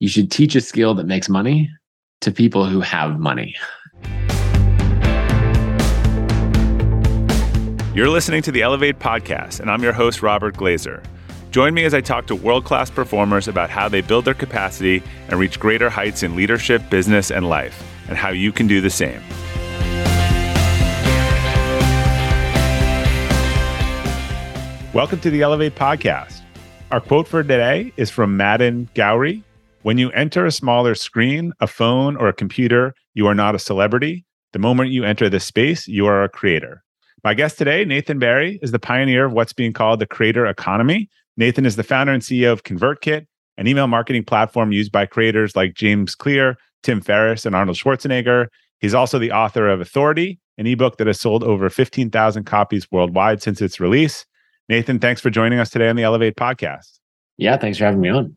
you should teach a skill that makes money to people who have money. You're listening to the Elevate podcast, and I'm your host, Robert Glazer. Join me as I talk to world class performers about how they build their capacity and reach greater heights in leadership, business, and life, and how you can do the same. Welcome to the Elevate podcast. Our quote for today is from Madan Gowri. When you enter a smaller screen, a phone, or a computer, you are not a celebrity. The moment you enter this space, you are a creator. My guest today, Nathan Barry, is the pioneer of what's being called the creator economy. Nathan is the founder and CEO of ConvertKit, an email marketing platform used by creators like James Clear, Tim Ferriss, and Arnold Schwarzenegger. He's also the author of Authority, an ebook that has sold over 15,000 copies worldwide since its release. Nathan, thanks for joining us today on the Elevate podcast. Yeah, thanks for having me on.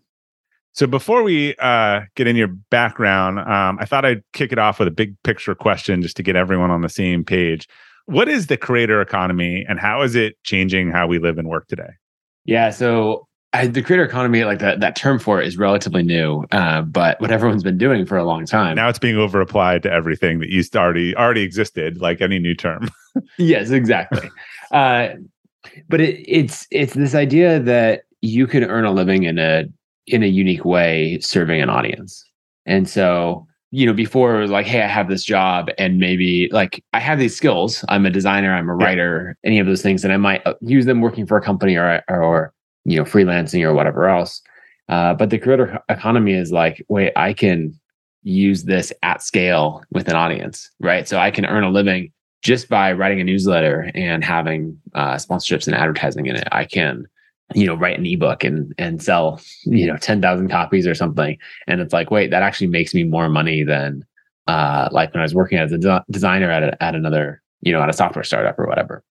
So before we uh, get in your background, um, I thought I'd kick it off with a big picture question just to get everyone on the same page. What is the creator economy and how is it changing how we live and work today? Yeah, so I, the creator economy, like that, that term for it is relatively new, uh, but what everyone's been doing for a long time. Now it's being over applied to everything that used to already already existed, like any new term. yes, exactly. uh, but it, it's it's this idea that you can earn a living in a in a unique way serving an audience. And so you know before it was like hey i have this job and maybe like i have these skills. I'm a designer i'm a writer yeah. any of those things and i might uh, use them working for a company or or you know freelancing or whatever else. Uh, but the creator economy is like wait i can use this at scale with an audience right? So i can earn a living just by writing a newsletter and having uh, sponsorships and advertising in it, I can, you know, write an ebook and and sell, you know, ten thousand copies or something. And it's like, wait, that actually makes me more money than uh, like when I was working as a de- designer at a, at another, you know, at a software startup or whatever.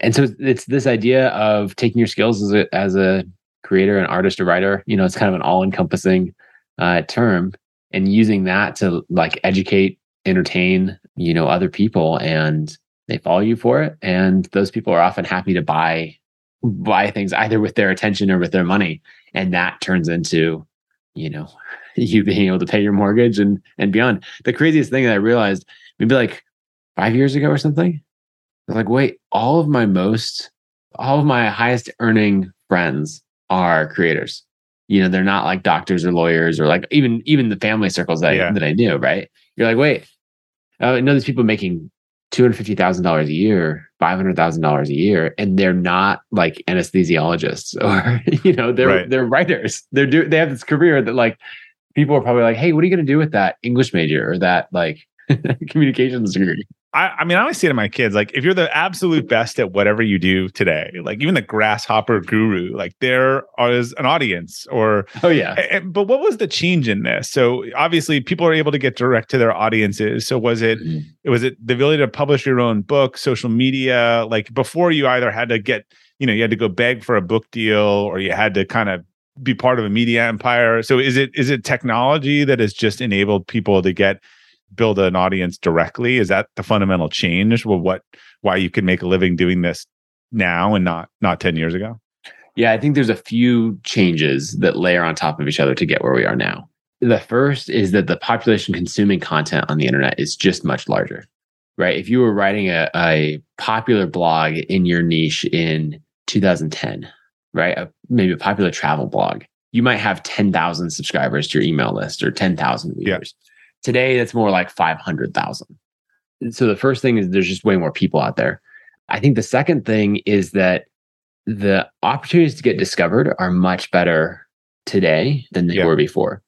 And so it's this idea of taking your skills as a as a creator, an artist, a writer. You know, it's kind of an all encompassing uh, term, and using that to like educate entertain you know other people and they follow you for it and those people are often happy to buy buy things either with their attention or with their money. And that turns into you know you being able to pay your mortgage and and beyond. The craziest thing that i realized maybe like five years ago or something I was like wait all of my most all of my highest earning friends are creators. You know they're not like doctors or lawyers or like even even the family circles that, yeah. I, that i knew right? You're like wait uh, I know there's people making two hundred fifty thousand dollars a year, five hundred thousand dollars a year, and they're not like anesthesiologists or you know they're right. they're writers. They're do they have this career that like people are probably like, hey, what are you going to do with that English major or that like communications degree? I, I, mean, I always say to my kids, like, if you're the absolute best at whatever you do today, like even the grasshopper guru, like there is an audience or, oh, yeah. And, but what was the change in this? So obviously people are able to get direct to their audiences. So was it, mm-hmm. was it the ability to publish your own book, social media? Like before you either had to get, you know, you had to go beg for a book deal or you had to kind of be part of a media empire. So is it, is it technology that has just enabled people to get, build an audience directly? Is that the fundamental change? Well, what why you can make a living doing this now and not not 10 years ago? Yeah, I think there's a few changes that layer on top of each other to get where we are now. The first is that the population consuming content on the internet is just much larger, right? If you were writing a, a popular blog in your niche in 2010, right? A, maybe a popular travel blog, you might have 10,000 subscribers to your email list or 10,000 readers. Yeah. Today, it's more like 500,000. So the first thing is there's just way more people out there. I think the second thing is that the opportunities to get discovered are much better today than they yeah. were before.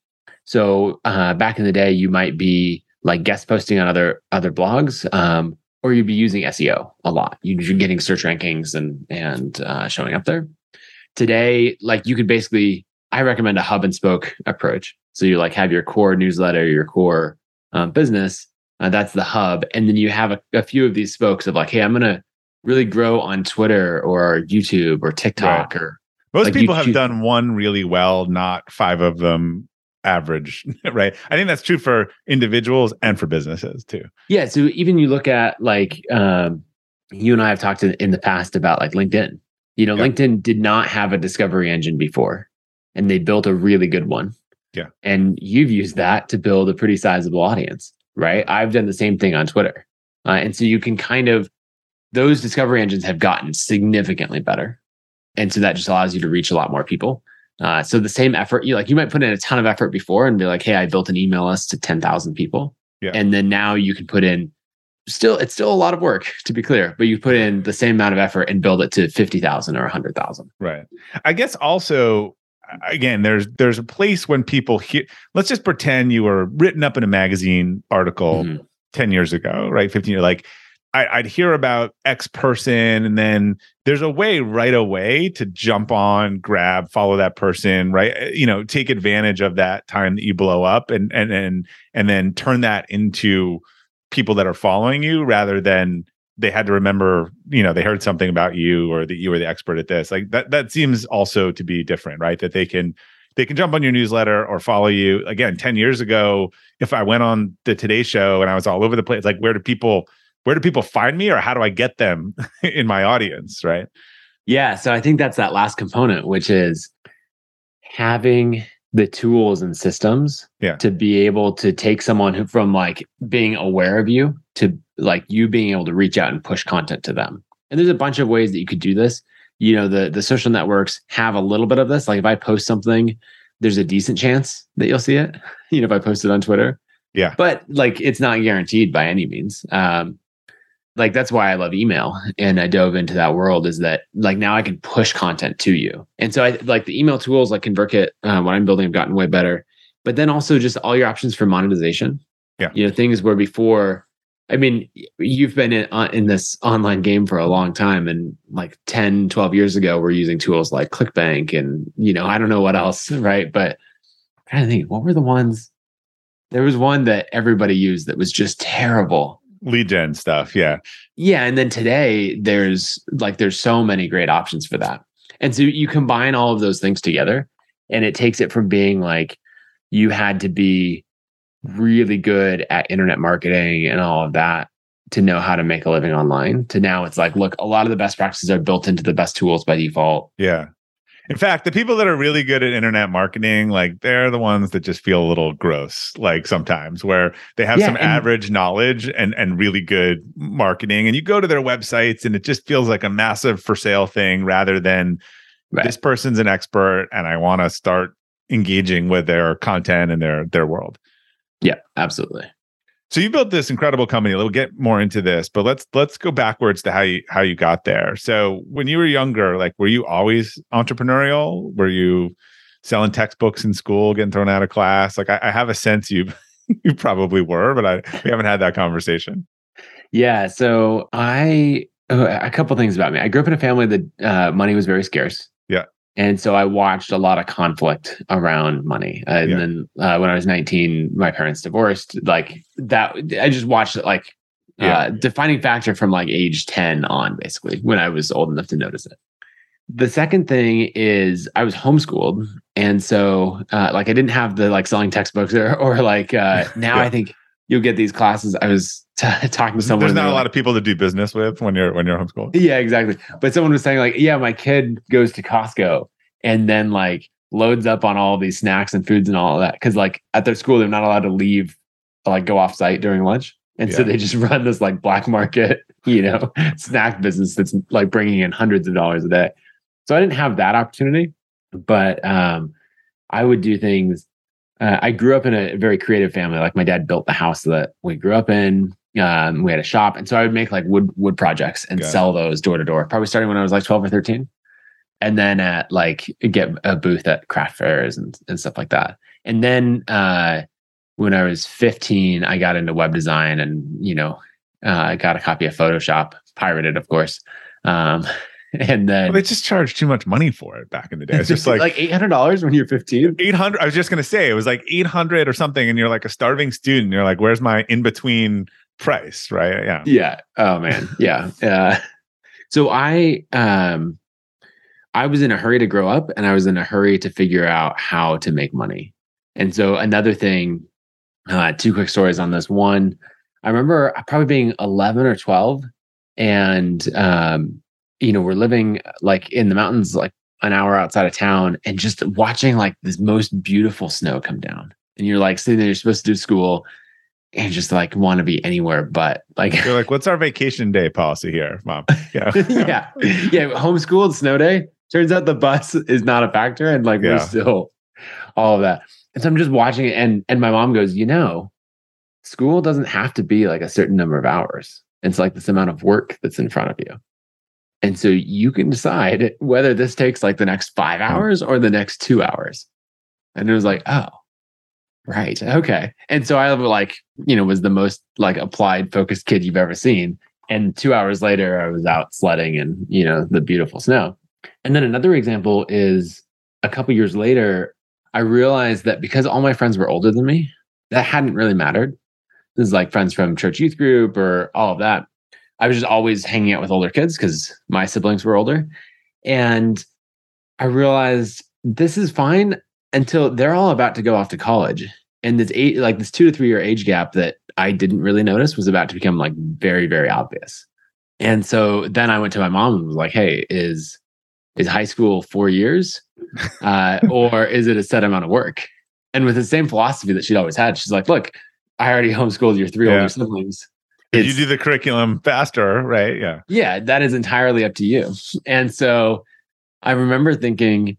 So uh, back in the day, you might be like guest posting on other other blogs, um, or you'd be using SEO a lot. You're getting search rankings and and uh, showing up there. Today, like you could basically, I recommend a hub and spoke approach. So you like have your core newsletter, your core um, business. Uh, that's the hub, and then you have a, a, few of these spokes of like, hey, I'm gonna really grow on Twitter or YouTube or TikTok right. or. Most like people YouTube. have done one really well, not five of them average, right? I think that's true for individuals and for businesses too. Yeah. So even you look at like um, you and I have talked in, in the past about like LinkedIn. You know, LinkedIn did not have a discovery engine before, and they built a really good one Yeah. And you've used that to build a pretty sizable audience, right? I've done the same thing on Twitter. Uh, and so you can kind of, those discovery engines have gotten significantly better. And so that just allows you to reach a lot more people. Uh, so the same effort, you like, you might put in a ton of effort before and be like, hey, I built an email list to 10,000 people. Yeah. And then now you can put in still, it's still a lot of work to be clear, but you put in the same amount of effort and build it to 50,000 or 100,000. Right. I guess also again there's there's a place when people hear let's just pretend you were written up in a magazine article Mhm. 10 years ago, right? 15 years like I, I'd hear about X person, and then there's a way right away to jump on, grab, follow that person, right? Uh, You know, take advantage of that time that you blow up, and and and and then turn that into people that are following you, rather than they had to remember, you know, they heard something about you or that you were the expert at this. Like that that seems also to be different, right? That they can they can jump on your newsletter or follow you. Again, 10 years ago, if I went on the Today Show and I was all over the place, like where do people where do people find me or how do I get them in my audience, right? Yeah. So I think that's that last component, which is having the tools and systems Yeah. to be able to take someone who from like being aware of you to like you being able to reach out and push content to them. And there's a bunch of ways that you could do this. You know, the the social networks have a little bit of this. Like if I post something, there's a decent chance that you'll see it. You know, if I post it on Twitter. Yeah. But like it's not guaranteed by any means. Um like that's why I love email and I dove into that world is that like now I can push content to you. And so I like the email tools like ConvertKit, uh, what I'm building have gotten way better. But then also just all your options for monetization. Yeah. You know, things where before, I mean, you've been in, uh, in this online game for a long time and like 10, 12 years ago, we're using tools like ClickBank and, you know, I don't know what else, right? But I'm trying to think, what were the ones? There was one that everybody used that was just terrible. Lead gen stuff. Yeah. Yeah, and then today there's like there's so many great options for that. And so you combine all of those things together and it takes it from being like you had to be really good at internet marketing and all of that to know how to make a living online to now it's like look a lot of the best practices are built into the best tools by default. Yeah. In fact, the people that are really good at internet marketing, like they're the ones that just feel a little gross, like sometimes where they have Yeah, some average knowledge and and really good marketing. And you go to their websites and it just feels like a massive for sale thing rather than Right. this person's an expert and I want to start engaging with their content and their their world. Yeah, absolutely. So you built this incredible company. We'll get more into this, but let's let's go backwards to how you how you got there. So when you were younger, like were you always entrepreneurial? Were you selling textbooks in school, getting thrown out of class? Like I, I have a sense you you probably were, but I we haven't had that conversation. Yeah. So I uh, couple things about me. I grew up in a family that uh, money was very scarce. And so I watched a lot of conflict around money. Uh, and Yeah. then uh, when I was 19, my parents divorced. Like that, I just watched it like Yeah. uh, defining factor from like age 10 on, basically, when I was old enough to notice it. The second thing is I was homeschooled. And so uh, like I didn't have the like selling textbooks or, or like uh, now Yeah. I think you'll get these classes. I was t- talking to someone. There's not a lot like- of people to do business with when you're when you're homeschooled. yeah, exactly. But someone was saying like, yeah, my kid goes to Costco and then like loads up on all these snacks and foods and all of that because like at their school they're not allowed to leave, like go off site during lunch, and so they just run this like black market, you know, snack business that's like bringing in hundreds of dollars a day. So I didn't have that opportunity, but um, I would do things. Uh, I grew up in a very creative family. Like my dad built the house that we grew up in. Um, we had a shop, and so I would make like wood wood projects and Got it. sell those door to door. Probably starting when I was like twelve or thirteen, and then at like get a booth at craft fairs and and stuff like that. And then uh, when I was fifteen, I got into web design, and you know, uh, I got a copy of Photoshop, pirated, of course. Um, and then Well, they just charged too much money for it back in the day. It's just like like eight hundred dollars when you're fifteen. 800 i was just going to say it was like 800 or something and you're like a starving student you're like where's my in between price right yeah Yeah. Oh man. Yeah. Uh, so I um I was in a hurry to grow up and I was in a hurry to figure out how to make money. And so another thing, uh, two quick stories on this. One, I remember probably being 11 or 12 and um you know, we're living like in the mountains like an hour outside of town and just watching like this most beautiful snow come down. And you're like sitting there, you're supposed to do school and just like want to be anywhere but like You're like, what's our vacation day policy here, mom? Yeah. yeah. Yeah. Homeschooled snow day. Turns out the bus is not a factor. And like Yeah. we're still all of that. And so I'm just watching it. And and my mom goes, you know, school doesn't have to be like a certain number of hours. It's like this amount of work that's in front of you. And so you can decide whether this takes like the next five mm-hmm. hours or the next two hours. And it was like, oh, right. Okay. And so I like, you know, was the most like applied focused kid you've ever seen. And two hours later, I was out sledding in, you know, the beautiful snow. And then another example is a couple years later, I realized that because all my friends were older than me, that hadn't really mattered. This is like friends from church youth group or all of that. I was just always hanging out with older kids because my siblings were older. And I realized this is fine until they're all about to go off to college. And this eight, like this two to three year age gap that I didn't really notice was about to become like very, very obvious. And so then I went to my mom and was like, hey, is is high school four years? Uh, or is it a set amount of work? And with the same philosophy that she'd always had, she's like, look, I already homeschooled your three Yeah. older siblings. If you do the curriculum faster, right? Yeah. yeah, that is entirely up to you. And so I remember thinking,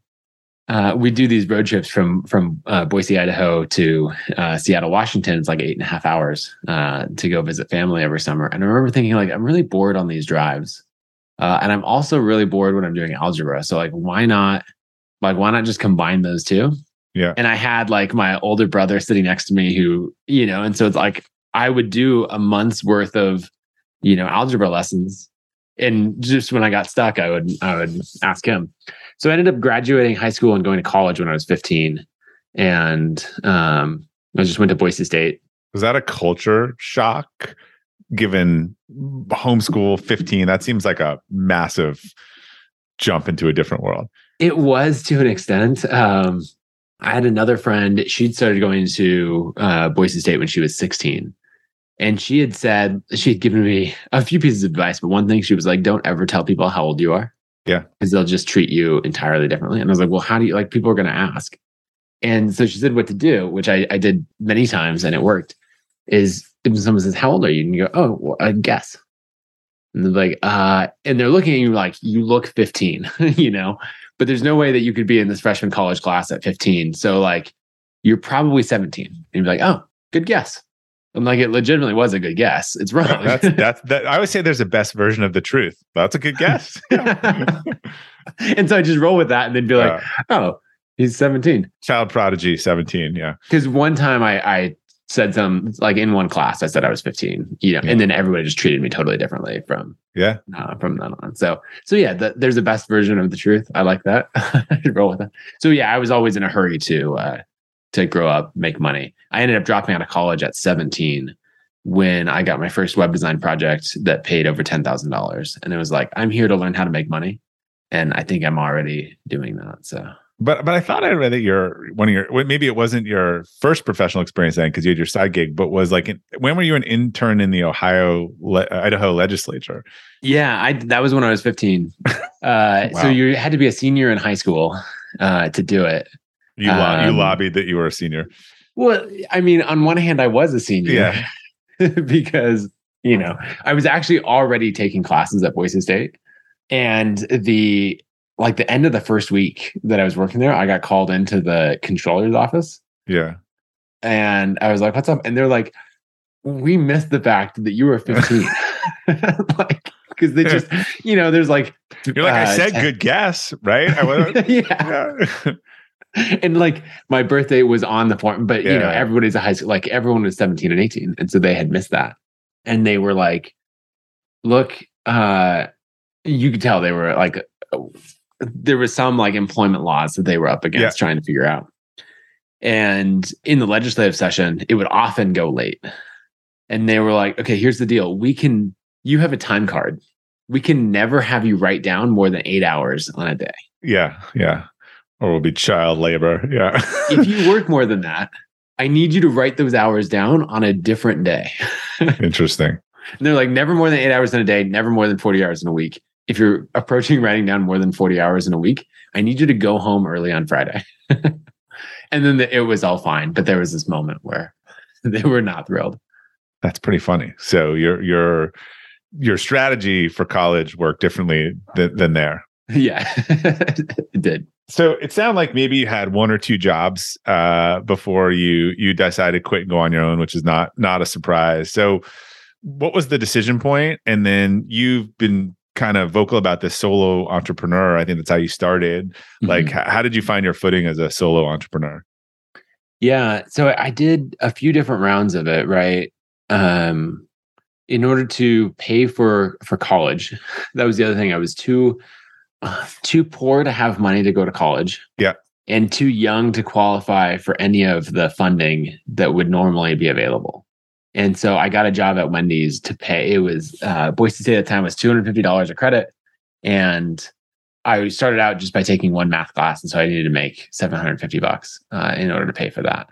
uh, we do these road trips from from uh, Boise, Idaho to uh, Seattle, Washington. It's like eight and a half hours uh, to go visit family every summer. And I remember thinking, like, I'm really bored on these drives, uh, and I'm also really bored when I'm doing algebra. So, like, why not? Like, why not just combine those two? Yeah. And I had like my older brother sitting next to me, who you know, and so it's like I would do a month's worth of you know algebra lessons and just when i got stuck i would i would ask him. So i ended up graduating high school and going to college when i was 15 and um i just went to boise state. Was that a culture shock given homeschool 15? That seems like a massive jump into a different world. it was to an extent. Um i had another friend. She'd started going to uh boise state when she was 16 and she had said she had given me a few pieces of advice but one thing she was like don't ever tell people how old you are. Yeah. because they'll just treat you entirely differently. And i was like well how do you like people are going to ask. And so she said what to do which I, I did many times and it worked is if someone says how old are you? And you go oh well, i guess. And they're like uh and they're looking at you like you look 15 you know? But there's no way that you could be in this freshman college class at 15 so like you're probably 17 and you're like oh good guess i'm like it legitimately was a good guess it's wrong That's that's that. I always say there's a best version of the truth. That's a good guess. and so i just roll with that and then be like Uh, oh he's 17 child prodigy, 17. Yeah. because one time I, I said some like in one class I said I was 15, you know, Yeah. and then everybody just treated me totally differently from Yeah. uh, from then on. So so yeah, the, there's a best version of the truth. I like that. I roll with that. So yeah, I was always in a hurry to uh, to grow up, make money. I ended up dropping out of college at 17 when I got my first web design project that paid over ten thousand dollars, and it was like I'm here to learn how to make money, and I think I'm already doing that. So But but I thought I read that your one of your maybe it wasn't your first professional experience then because you had your side gig, but was like when were you an intern in the Ohio le- Idaho legislature? Yeah, I that was when I was 15. Uh, Wow. So you had to be a senior in high school uh, to do it. You lo- you Um, lobbied that you were a senior. Well, I mean, on one hand, I was a senior Yeah. because you know I was actually already taking classes at Boise State, and the like the end of the first week that I was working there, I got called into the controller's office, Yeah. and I was like, "What's up?" And they're like, "We missed the fact that you were 15." like because they just you know there's like You're like, I uh, said, ten- good guess, right? I yeah yeah. and like my birthday was on the form, but you know, everybody's a high school, like everyone was 17 and 18. And so they had missed that. And they were like, look, uh, you could tell they were like, uh, there was some like employment laws that they were up against trying to figure out. And in the legislative session, it would often go late. And they were like, okay, here's the deal. We can, you have a time card. We can never have you write down more than eight hours on a day. yeah, yeah. Or will be child labor. Yeah. if you work more than that, I need you to write those hours down on a different day. Interesting. And they're like, never more than eight hours in a day, never more than 40 hours in a week. If you're approaching writing down more than 40 hours in a week, I need you to go home early on Friday. and then the, it was all fine. But there was this moment where they were not thrilled. That's pretty funny. So your your your strategy for college worked differently than, than there. Yeah, it did. So it sounded like maybe you had one or two jobs uh, before you you decided to quit and go on your own, which is not not a surprise. So, what was the decision point? And then you've been kind of vocal about this solo entrepreneur. I think that's how you started. Mm-hmm. Like, how did you find your footing as a solo entrepreneur? Yeah, so I did a few different rounds of it, right? Um, in order to pay for for college, that was the other thing. I was too too poor to have money to go to college. Yeah. And too young to qualify for any of the funding that would normally be available. And so I got a job at Wendy's to pay. It was uh, Boise State at the time was two hundred fifty dollars a credit, and I started out just by taking one math class, and so I needed to make seven hundred fifty bucks uh, in order to pay for that.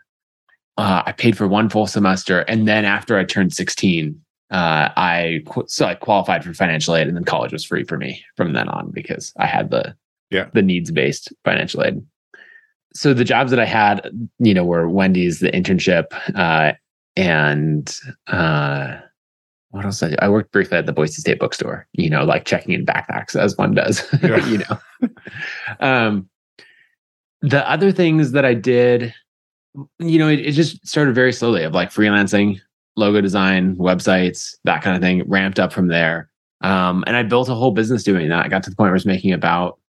Uh, I paid for one full semester, and then after I turned sixteen, uh, I so I qualified for financial aid, and then college was free for me from then on because I had the yeah the needs based financial aid. So the jobs that I had, you know, were Wendy's, the internship, uh, and uh, what else? I, I worked briefly at the Boise State bookstore. You know, like checking in backpacks as one does. Yeah. you know, um, the other things that I did, you know, it, it just started very slowly of like freelancing logo design, websites, that kind of thing, ramped up from there. Um, and I built a whole business doing that. I got to the point where I was making about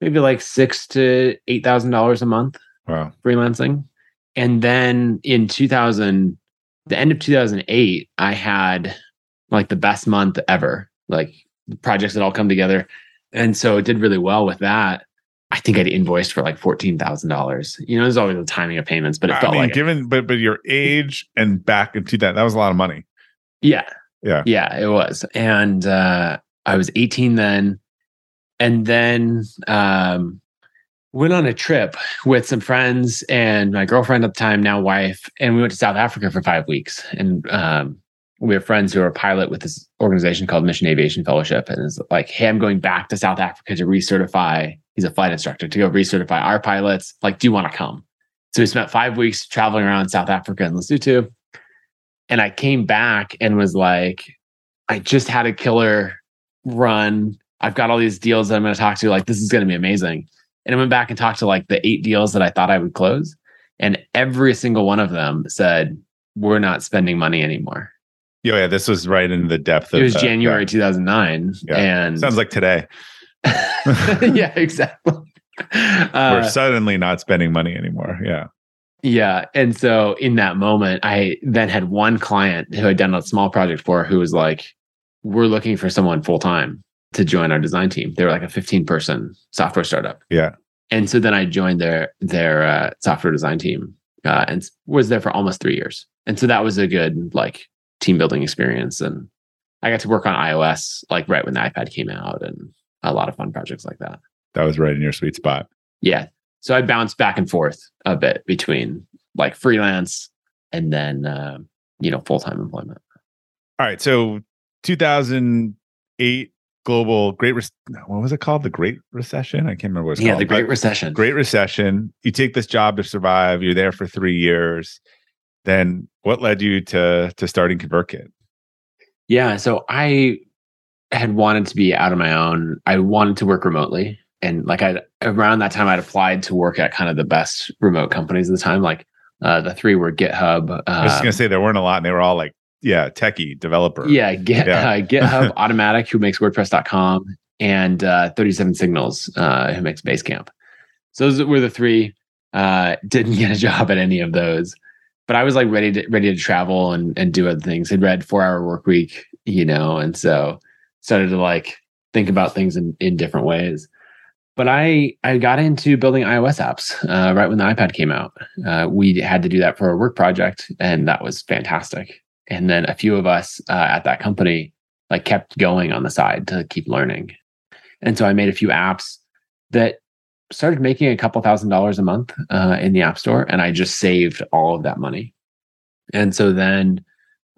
maybe like six to eight thousand dollars a month. Wow. Freelancing. And then in 2000, the end of 2008, I had like the best month ever. Like projects that all come together. And so it did really well with that. I think I'd invoiced for like fourteen thousand dollars. You know, there's always the timing of payments, but it I felt mean, like given, but but your age and back into that, that was a lot of money. Yeah, yeah, yeah, it was. And uh, I was 18 then, and then um, went on a trip with some friends and my girlfriend at the time, now wife, and we went to South Africa for five weeks. And um, we have friends who are a pilot with this organization called Mission Aviation Fellowship, and it's like, hey, I'm going back to South Africa to recertify he's a flight instructor to go recertify our pilots. Like, do you want to come? So we spent five weeks traveling around South Africa and Lesotho. And I came back and was like, I just had a killer run. I've got all these deals that I'm going to talk to. Like, this is going to be amazing. And I went back and talked to like the eight deals that I thought I would close. And every single one of them said, we're not spending money anymore. Yeah, yeah. This was right in the depth of it was January yeah. 2009. Yeah. And sounds like today. yeah, exactly. Uh, We're suddenly not spending money anymore. Yeah. Yeah. And so in that moment, I then had one client who had done a small project for who was like, we're looking for someone full time to join our design team. They were like a 15 person software startup. Yeah. And so then I joined their their uh, software design team uh, and was there for almost three years. And so that was a good like team building experience. And I got to work on iOS like right when the iPad came out and a lot of fun projects like that. That was right in your sweet spot. Yeah. So I bounced back and forth a bit between like freelance and then, uh, you know, full time employment. All right. So 2008 global great, Re- what was it called? The Great Recession? I can't remember what it's yeah, called. Yeah, the Great Recession. Great Recession. You take this job to survive. You're there for three years. Then what led you to to starting ConvertKit? Yeah. So I had wanted to be out on my own. I wanted to work remotely. And like I around that time I'd applied to work at kind of the best remote companies at the time. Like uh, the three were GitHub. Uh, I was gonna um, say there weren't a lot and they were all like, yeah, techie developer. Yeah, Git, yeah. Uh, GitHub Automattic, who makes WordPress.com, and uh, 37 Signals, uh, who makes Basecamp. So those were the three. Uh, didn't get a job at any of those. But I was like ready to ready to travel and, and do other things. I'd read four hour work week, you know, and so started to like think about things in, in different ways. But I I got into building iOS apps uh, right when the iPad came out. Uh, we had to do that for a work project, and that was fantastic. And then a few of us uh, at that company like kept going on the side to keep learning. And so I made a few apps that started making a couple thousand dollars a month uh, in the App Store, and I just saved all of that money. And so then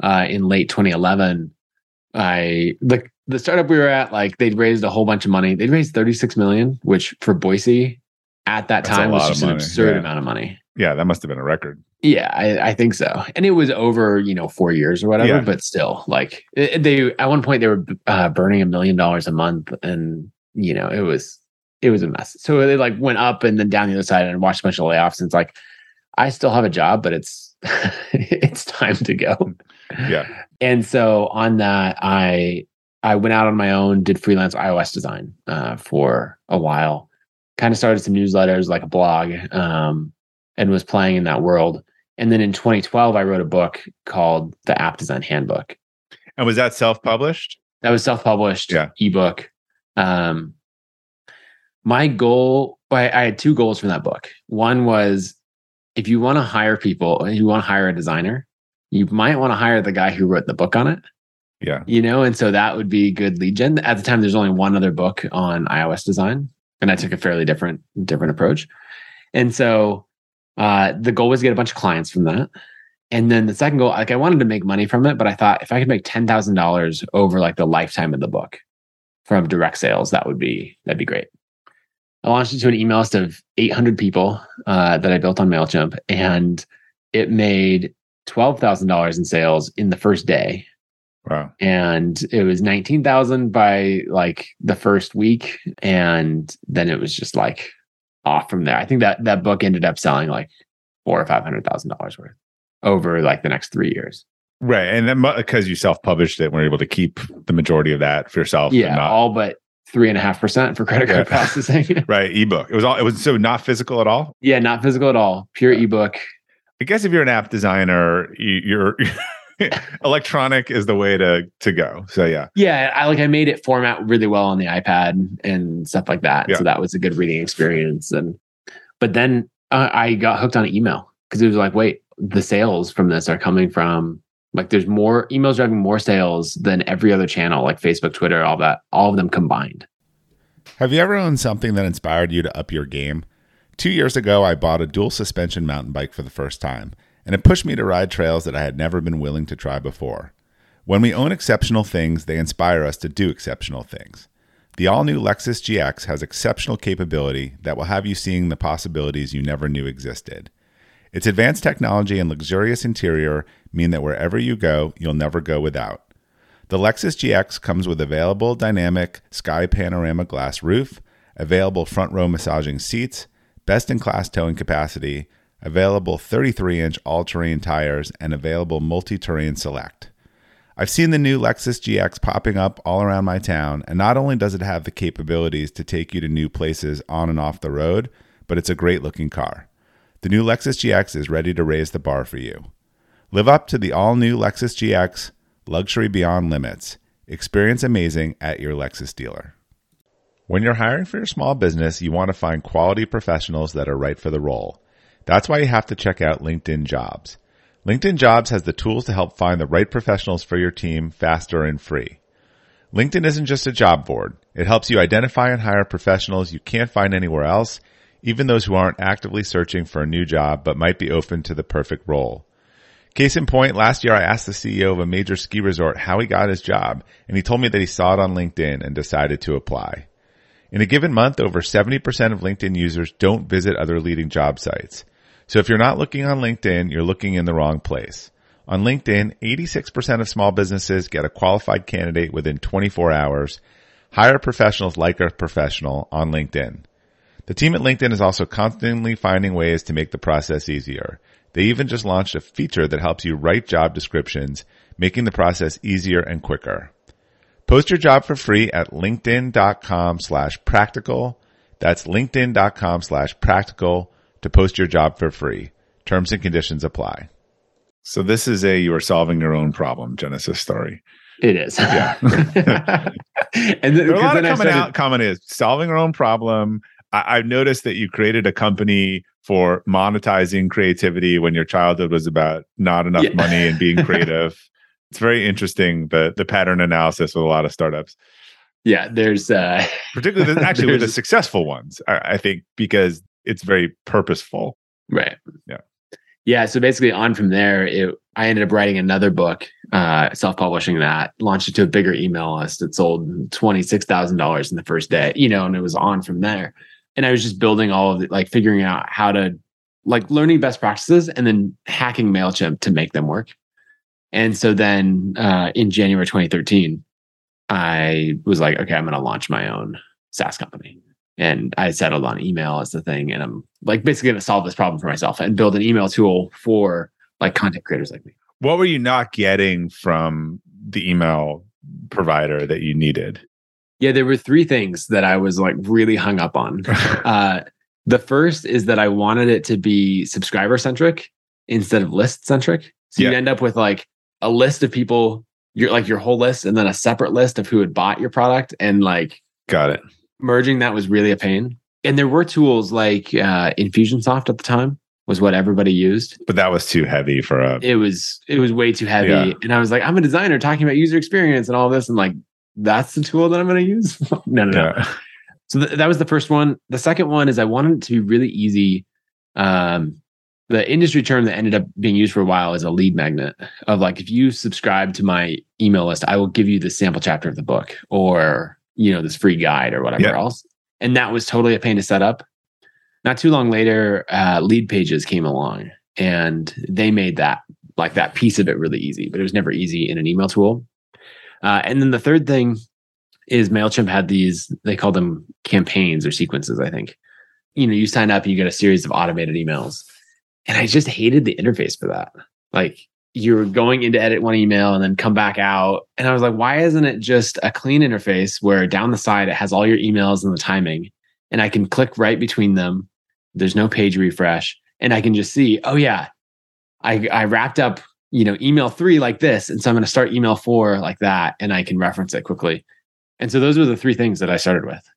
uh, in late 2011, I the the startup we were at, like they'd raised a whole bunch of money. They'd raised 36 million, which for Boise at that That's time was just an absurd yeah. amount of money. Yeah, that must have been a record. Yeah, I, I think so. And it was over, you know, four years or whatever, Yeah. but still, like it, they at one point they were uh, burning a million dollars a month, and you know, it was it was a mess. So they like went up and then down the other side and watched a bunch of layoffs. And it's like, I still have a job, but it's it's time to go. Yeah. And so on that, I I went out on my own, did freelance iOS design uh, for a while, kind of started some newsletters like a blog, um, and was playing in that world. And then in 2012, I wrote a book called The App Design Handbook. And was that self-published? That was self-published Yeah. ebook. Um, my goal, I, I had two goals from that book. One was if you want to hire people, if you want to hire a designer, you might want to hire the guy who wrote the book on it. Yeah. You know, and so that would be good lead gen. At the time, there's only one other book on iOS design, and I took a fairly different different approach. And so uh, the goal was to get a bunch of clients from that. And then the second goal, like I wanted to make money from it, but I thought if I could make ten thousand dollars over like the lifetime of the book from direct sales, that would be that'd be great. I launched it to an email list of 800 people uh, that I built on Mailchimp, and it made twelve thousand dollars in sales in the first day Wow. and it was 19,000 by like the first week and then it was just like off from there. I think that that book ended up selling like 4 or 500,000 dollars worth over like the next 3 years. Right. And then because you self-published it, we're able to keep the majority of that for yourself. and Yeah, not- all but 3.5% for credit card Yeah. processing. right. Ebook. It was all it was so not physical at all. yeah, not physical at all. Pure ebook. I guess if you're an app designer, you, you're electronic is the way to to go. So yeah. Yeah, I like I made it format really well on the iPad and stuff like that. Yeah. So that was a good reading experience. And but then uh, I got hooked on email because it was like, wait, the sales from this are coming from like there's more emails driving more sales than every other channel, like Facebook, Twitter, all that, all of them combined. Have you ever owned something that inspired you to up your game? Two years ago, I bought a dual suspension mountain bike for the first time, and it pushed me to ride trails that I had never been willing to try before. When we own exceptional things, they inspire us to do exceptional things. The all new Lexus GX has exceptional capability that will have you seeing the possibilities you never knew existed. Its advanced technology and luxurious interior mean that wherever you go, you'll never go without. The Lexus GX comes with available dynamic sky panorama glass roof, available front row massaging seats, best in class towing capacity, available 33 inch all terrain tires, and available multi terrain select. I've seen the new Lexus GX popping up all around my town, and not only does it have the capabilities to take you to new places on and off the road, but it's a great looking car. The new Lexus GX is ready to raise the bar for you. Live up to the all new Lexus GX, luxury beyond limits. Experience amazing at your Lexus dealer. When you're hiring for your small business, you want to find quality professionals that are right for the role. That's why you have to check out LinkedIn Jobs. LinkedIn Jobs has the tools to help find the right professionals for your team faster and free. LinkedIn isn't just a job board. It helps you identify and hire professionals you can't find anywhere else, even those who aren't actively searching for a new job but might be open to the perfect role. Case in point, last year I asked the CEO of a major ski resort how he got his job, and he told me that he saw it on LinkedIn and decided to apply. In a given month, over 70% of LinkedIn users don't visit other leading job sites. So if you're not looking on LinkedIn, you're looking in the wrong place. On LinkedIn, 86% of small businesses get a qualified candidate within 24 hours. Hire professionals like a professional on LinkedIn. The team at LinkedIn is also constantly finding ways to make the process easier. They even just launched a feature that helps you write job descriptions, making the process easier and quicker. Post your job for free at linkedin.com slash practical. That's linkedin.com slash practical to post your job for free. Terms and conditions apply. So this is a you are solving your own problem Genesis story. It is. Yeah. and then, There are a lot of then I common out common is solving our own problem. I, I've noticed that you created a company for monetizing creativity when your childhood was about not enough Yeah. money and being creative. it's very interesting the the pattern analysis with a lot of startups, yeah, there's uh particularly the, actually with the successful ones. I, I think because it's very purposeful. Right. Yeah. Yeah. So basically, on from there, it, I ended up writing another book uh, self-publishing that, launched it to a bigger email list. It sold $26,000 in the first day, you know, and it was on from there. And I was just building all of it, like figuring out how to like learning best practices and then hacking MailChimp to make them work. And so then uh, in January 2013, I was like, okay, I'm going to launch my own SaaS company. And I settled on email as the thing. And I'm like basically going to solve this problem for myself and build an email tool for like content creators like me. What were you not getting from the email provider that you needed? Yeah, there were three things that I was like really hung up on. uh, the first is that I wanted it to be subscriber centric instead of list centric. So Yeah. you'd end up with like a list of people, your like your whole list, and then a separate list of who had bought your product, and like Got it. merging that was really a pain. And there were tools like uh, Infusionsoft at the time was what everybody used. But that was too heavy for a. It was it was way too heavy, Yeah. and I was like, I'm a designer talking about user experience and all this, and like that's the tool that I'm going to use. no, no, no. Yeah. So th- that was the first one. The second one is I wanted it to be really easy. Um, the industry term that ended up being used for a while is a lead magnet of like if you subscribe to my email list, I will give you the sample chapter of the book or you know this free guide or whatever Yeah. else. And that was totally a pain to set up. Not too long later, uh, Leadpages came along and they made that like that piece of it really easy, but it was never easy in an email tool. Uh, and then the third thing is MailChimp had these, they call them campaigns or sequences, I think. You know, you sign up you get a series of automated emails. And I just hated the interface for that. Like you were going in to edit one email and then come back out. And I was like, why isn't it just a clean interface where down the side it has all your emails and the timing? And I can click right between them. There's no page refresh. And I can just see, oh yeah, I, I wrapped up, you know, email three like this. And so I'm going to start email four like that. And I can reference it quickly. And so those were the three things that I started with.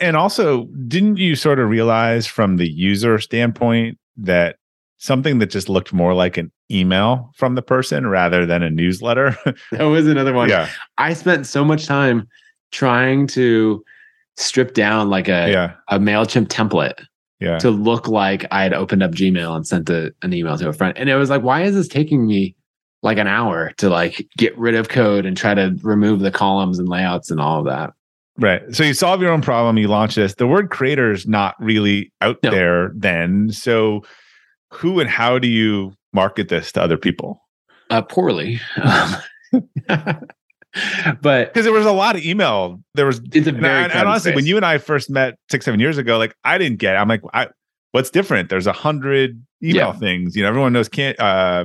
And also, didn't you sort of realize from the user standpoint that something that just looked more like an email from the person rather than a newsletter? That was another one. yeah. I spent so much time trying to strip down like a, Yeah. a MailChimp template Yeah. to look like I had opened up Gmail and sent a, an email to a friend. And it was like, why is this taking me like an hour to like get rid of code and try to remove the columns and layouts and all of that? Right. So you solve your own problem, you launch this. The word creator is not really out No. there then. So who and how do you market this to other people? Uh, poorly. Um, but Because there was a lot of email. There was it's a very and- and honestly, when you and I first met six, seven years ago, like I didn't get it. I'm like, I, what's different? There's a hundred email Yeah. things. You know, everyone knows can't uh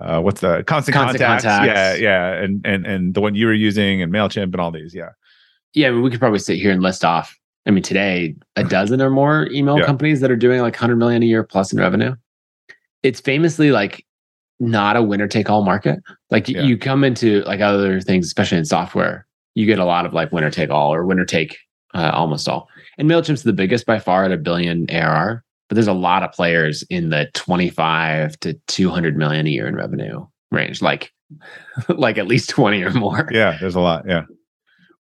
uh what's the constant, Constant contacts. Contacts. Yeah, yeah. And and and the one you were using and MailChimp and all these. Yeah. yeah, I mean, we could probably sit here and list off. I mean, today a dozen or more email Yeah. companies that are doing like 100 million a year plus in revenue. It's famously like not a winner take all market. Like Yeah. you come into like other things, especially in software, you get a lot of like winner take all or winner take uh, almost all. And Mailchimp's the biggest by far at a billion ARR, but there's a lot of players in the 25 to 200 million a year in revenue range, like like at least 20 or more. Yeah. There's a lot. Yeah.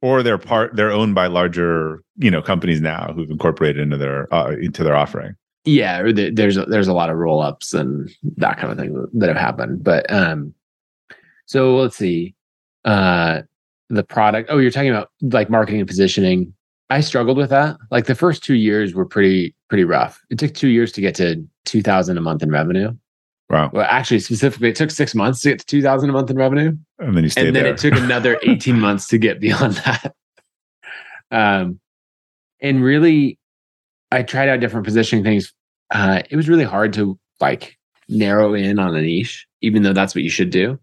Or they're part. They're owned by larger, you know, companies now who've incorporated into their uh, into their offering. Yeah there's a, there's a lot of roll ups and that kind of thing that have happened but um so let's see uh the product oh you're talking about like marketing and positioning. I struggled with that. Like the first two years were pretty pretty rough. It took two years to get to 2000 a month in revenue. Wow. well actually specifically it took six months to get to 2000 a month in revenue. And then you stayed and then there. it took another 18 months to get beyond that. Um and really i tried out different positioning things uh it was really hard to like narrow in on a niche even though that's what you should do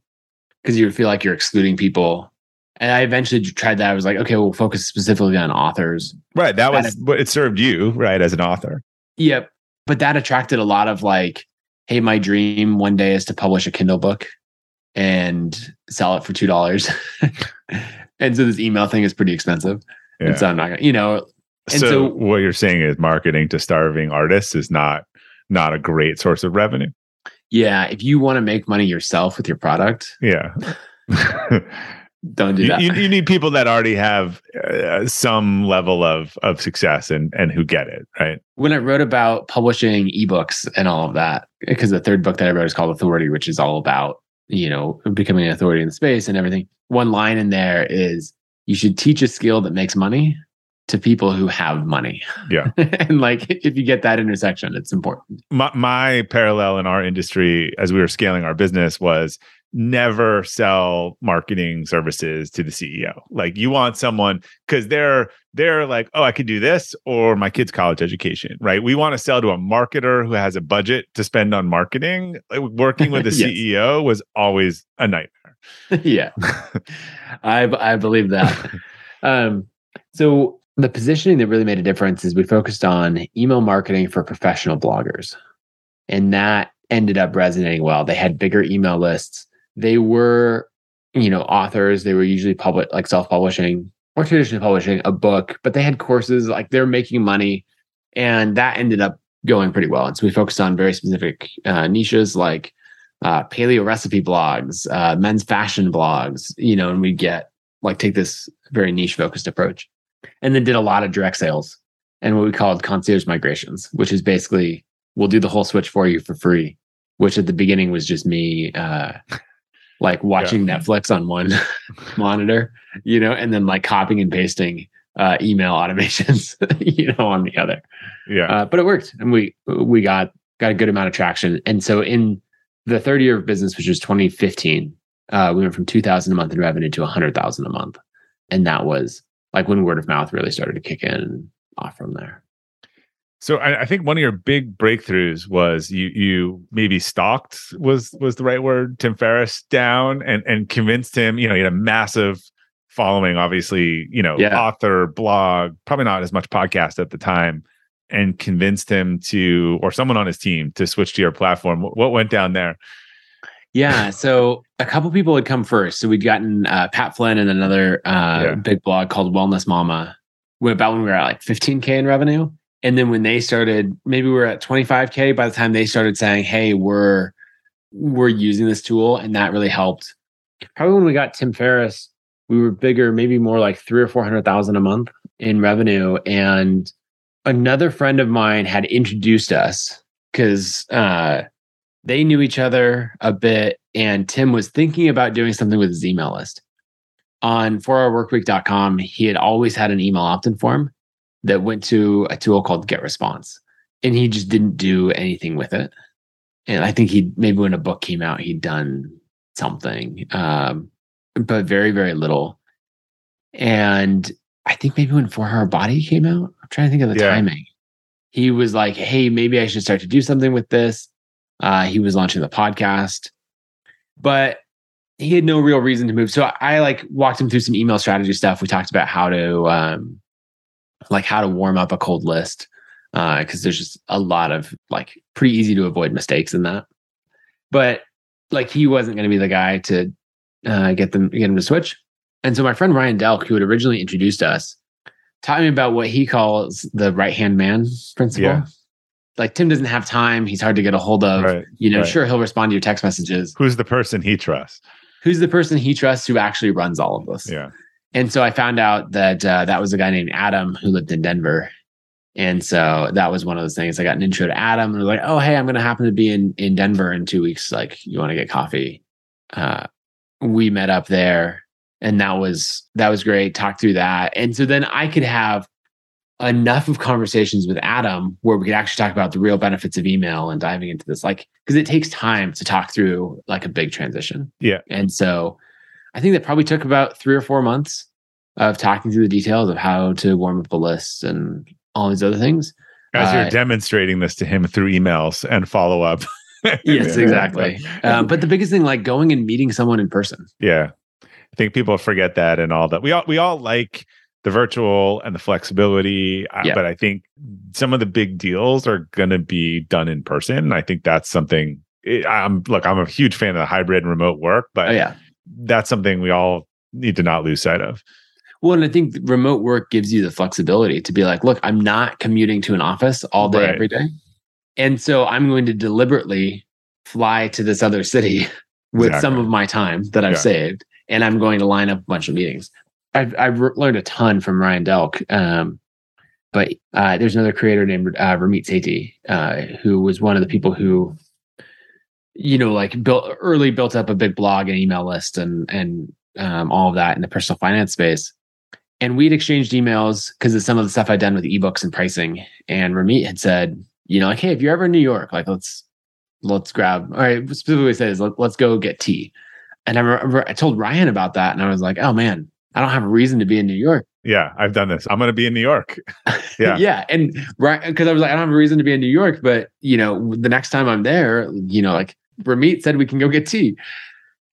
because you feel like you're excluding people and i eventually tried that i was like okay we'll focus specifically on authors right. That kind was what it served you, right, as an author. Yep. But that attracted a lot of like, hey, my dream one day is to publish a Kindle book and sell it for two dollars. and so this email thing is pretty expensive. Yeah. And so I'm not gonna, you know, and so, so- what you're saying is marketing to starving artists is not not a great source of revenue. yeah, if you want to make money yourself with your product, Yeah. don't do that. you, you need people that already have uh, some level of of success and and who get it right when I wrote about publishing ebooks and all of that, because the third book that I wrote is called Authority, which is all about you know, becoming an authority in the space and everything. One line in there is you should teach a skill that makes money to people who have money. Yeah. and like if you get that intersection, it's important. My, my parallel in our industry as we were scaling our business was never sell marketing services to the CEO. Like you want someone because they're they're like, oh, I could do this or my kid's college education, right? We want to sell to a marketer who has a budget to spend on marketing. Like, working with the yes. CEO was always a nightmare. yeah, I I believe that. um, so the positioning that really made a difference is we focused on email marketing for professional bloggers, and that ended up resonating well. They had bigger email lists they were, you know, authors. They were usually public, like self-publishing or traditionally publishing a book, but they had courses, like they're making money, and that ended up going pretty well. And so we focused on very specific uh, niches like uh, paleo recipe blogs, uh, men's fashion blogs, you know, and we get like take this very niche focused approach, and then did a lot of direct sales and what we called concierge migrations, which is basically we'll do the whole switch for you for free. Which at the beginning was just me uh, like watching yeah. Netflix on one monitor, you know, and then like copying and pasting uh, email automations, you know, on the other. Yeah. Uh, but it worked, and we we got got a good amount of traction. And so in the third year of business, which was 2015, uh, we went from 2,000 a month in revenue to 100,000 a month, and that was like when word of mouth really started to kick in off from there. So I, I, think one of your big breakthroughs was you you maybe stalked was was the right word Tim Ferriss down and and convinced him. You know, he had a massive following, obviously. You know, yeah. author, blog, probably not as much podcast at the time, and convinced him to or someone on his team to switch to your platform. What, what went down there? Yeah, so a couple people had come first. So we'd gotten uh, Pat Flynn and another uh, yeah. big blog called Wellness Mama. About when we were at like 15k in revenue and then when they started, maybe we we're at 25K by the time they started saying, Hey, we're we're using this tool. And that really helped. Probably when we got Tim Ferriss, we were bigger, maybe more like three or four hundred thousand a month in revenue. And another friend of mine had introduced us because uh, they knew each other a bit. And Tim was thinking about doing something with his email list. On 4hourworkweek.com, he had always had an email opt in form that went to a tool called GetResponse, and he just didn't do anything with it. And I think he maybe when a book came out, he'd done something, um, but very very little. And I think maybe when Four Hour Body came out, I'm trying to think of the yeah. timing. He was like, "Hey, maybe I should start to do something with this." Uh, he was launching the podcast, but he had no real reason to move. So I, I like walked him through some email strategy stuff. We talked about how to um, like how to warm up a cold list because uh, there's just a lot of like pretty easy to avoid mistakes in that. But like he wasn't going to be the guy to uh, get them get him to switch. And so my friend Ryan Delk, who had originally introduced us, taught me about what he calls the right hand man principle. Yeah. Like Tim doesn't have time; he's hard to get a hold of. Right, you know, right. sure he'll respond to your text messages. Who's the person he trusts? Who's the person he trusts who actually runs all of this? Yeah. And so I found out that uh, that was a guy named Adam who lived in Denver. And so that was one of those things. I got an intro to Adam and was like, oh, hey, I'm going to happen to be in, in Denver in two weeks. Like, you want to get coffee? Uh, we met up there and that was, that was great. Talk through that. And so then I could have enough of conversations with Adam where we could actually talk about the real benefits of email and diving into this, like, because it takes time to talk through like a big transition. Yeah. And so I think that probably took about three or four months of talking through the details of how to warm up a list and all these other things. As you're uh, demonstrating this to him through emails and follow up. yes, exactly. Um, but the biggest thing, like going and meeting someone in person. Yeah, I think people forget that and all that. We all we all like the virtual and the flexibility, uh, yeah. but I think some of the big deals are going to be done in person. I think that's something. It, I'm look. I'm a huge fan of the hybrid and remote work, but oh, yeah that's something we all need to not lose sight of. Well, and I think remote work gives you the flexibility to be like, look, I'm not commuting to an office all day, right. every day. And so I'm going to deliberately fly to this other city with exactly. some of my time that I've yeah. saved, and I'm going to line up a bunch of meetings. I've, I've learned a ton from Ryan Delk. Um, but uh, there's another creator named uh, Ramit Sethi, uh, who was one of the people who you know, like built early built up a big blog and email list and and um, all of that in the personal finance space. And we'd exchanged emails because of some of the stuff I'd done with ebooks and pricing. And Ramit had said, you know, like, hey, if you're ever in New York, like let's let's grab. All right, specifically says let, let's go get tea. And I remember I told Ryan about that, and I was like, oh man, I don't have a reason to be in New York. Yeah, I've done this. I'm going to be in New York. Yeah. yeah. And right. Cause I was like, I don't have a reason to be in New York, but you know, the next time I'm there, you know, like Ramit said, we can go get tea.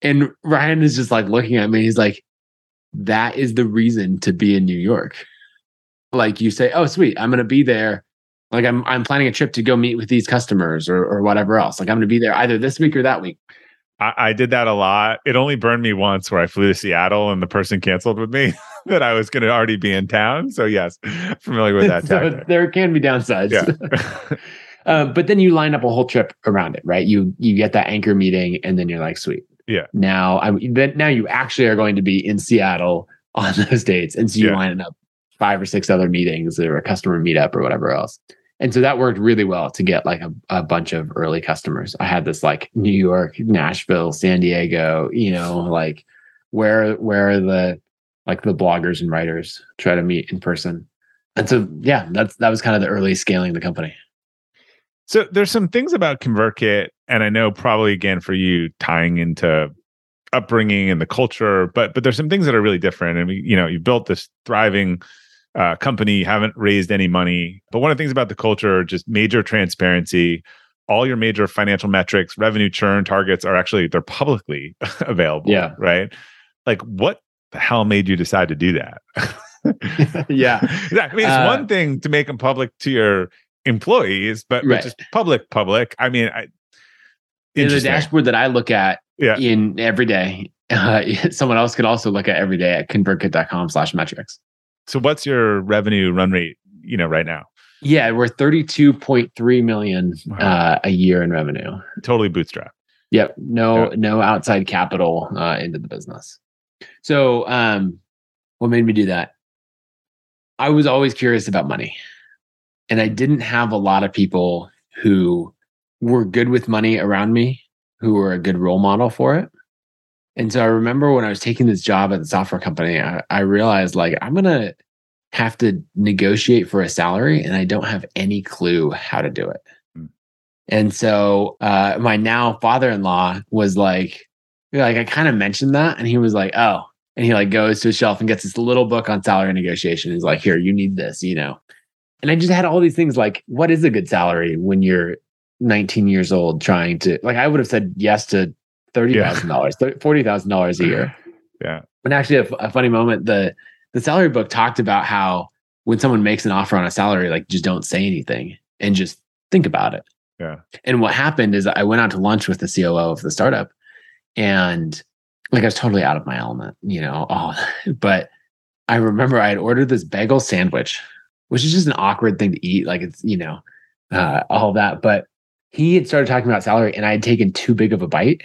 And Ryan is just like looking at me. He's like, that is the reason to be in New York. Like you say, oh, sweet, I'm going to be there. Like I'm, I'm planning a trip to go meet with these customers or, or whatever else. Like I'm going to be there either this week or that week. I, I did that a lot. It only burned me once where I flew to Seattle and the person canceled with me that I was going to already be in town. So yes, familiar with that. so there can be downsides. Yeah. uh, but then you line up a whole trip around it, right? You you get that anchor meeting, and then you're like, sweet. Yeah. Now I then now you actually are going to be in Seattle on those dates, and so you Yeah. line up five or six other meetings or a customer meetup or whatever else. And so that worked really well to get like a, a bunch of early customers. I had this like New York, Nashville, San Diego, you know, like where where are the like the bloggers and writers try to meet in person. And so yeah, that's that was kind of the early scaling of the company. So there's some things about ConvertKit, and I know probably again for you tying into upbringing and the culture, but but there's some things that are really different. And you know, you built this thriving uh, company, haven't raised any money, but one of the things about the culture, just major transparency. All your major financial metrics, revenue churn targets are actually they're publicly available. Yeah. Right. Like what the hell made you decide to do that? yeah. Yeah, I mean, it's Uh, one thing to make them public to your employees, but, but just public, public. I mean, I, the dashboard that I look at Yeah. in every day, uh, someone else could also look at every day at convertkit.com slash metrics. So, what's your revenue run rate? You know, right now, Yeah, we're 32.3 million Wow. uh, a year in revenue. totally bootstrap. Yep. No, Yeah. no outside capital uh, into the business. So, um, what made me do that? I was always curious about money, and I didn't have a lot of people who were good with money around me, who were a good role model for it. And so I remember when I was taking this job at the software company, I, I realized like I'm gonna have to negotiate for a salary, and I don't have any clue how to do it. And so uh, my now father-in-law was like, like I kind of mentioned that, and he was like, "Oh," and he like goes to a shelf and gets this little book on salary negotiation. He's like, "Here, you need this," you know. And I just had all these things like, what is a good salary when you're 19 years old trying to like? I would have said yes to thirty thousand dollars, forty thousand dollars a year. Yeah. And actually, a funny moment the the salary book talked about how when someone makes an offer on a salary, like just don't say anything and just think about it. Yeah. And what happened is I went out to lunch with the COO of the startup and like I was totally out of my element, you know. Oh, but I remember I had ordered this bagel sandwich, which is just an awkward thing to eat. Like it's, you know, uh, all that. But he had started talking about salary and I had taken too big of a bite.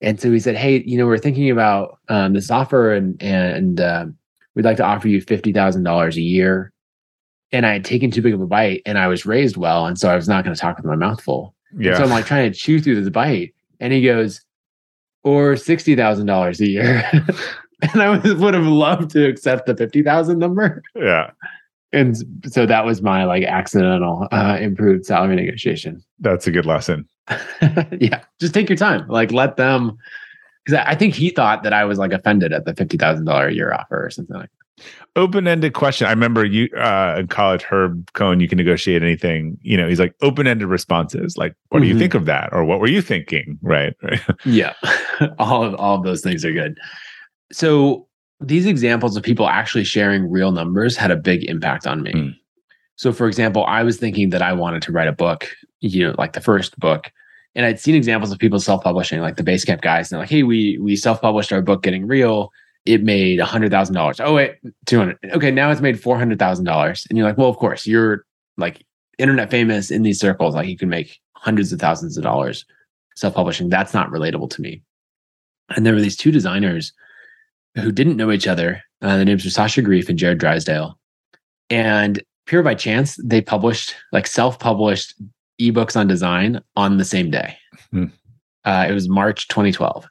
And so he said, Hey, you know, we're thinking about um, this offer and, and, um, we'd like to offer you $50,000 a year. And I had taken too big of a bite and I was raised well. And so I was not going to talk with my mouth full. Yeah. So I'm like trying to chew through this bite. And he goes, or $60,000 a year. and I was, would have loved to accept the 50,000 number. yeah. And so that was my like accidental uh, improved salary negotiation. That's a good lesson. yeah. Just take your time. Like let them, because I think he thought that I was like offended at the $50,000 a year offer or something like Open-ended question. I remember you uh, in college, Herb Cohen, you can negotiate anything. You know, he's like open-ended responses. Like, what do you Mhm. think of that? Or what were you thinking? Right. Right. Yeah. all of all of those things are good. So these examples of people actually sharing real numbers had a big impact on me. Mm. So for example, I was thinking that I wanted to write a book, you know, like the first book. And I'd seen examples of people self-publishing, like the Basecamp guys, and they're like, hey, we we self-published our book getting real. It made a hundred thousand dollars. Oh wait, two hundred. Okay, now it's made four hundred thousand dollars. And you're like, well, of course, you're like internet famous in these circles. Like you can make hundreds of thousands of dollars self-publishing. That's not relatable to me. And there were these two designers who didn't know each other. Uh, their names were Sacha Greif and Jarrod Drysdale. And pure by chance, they published like self-published ebooks on design on the same day. Hmm. Uh, it was March 2012,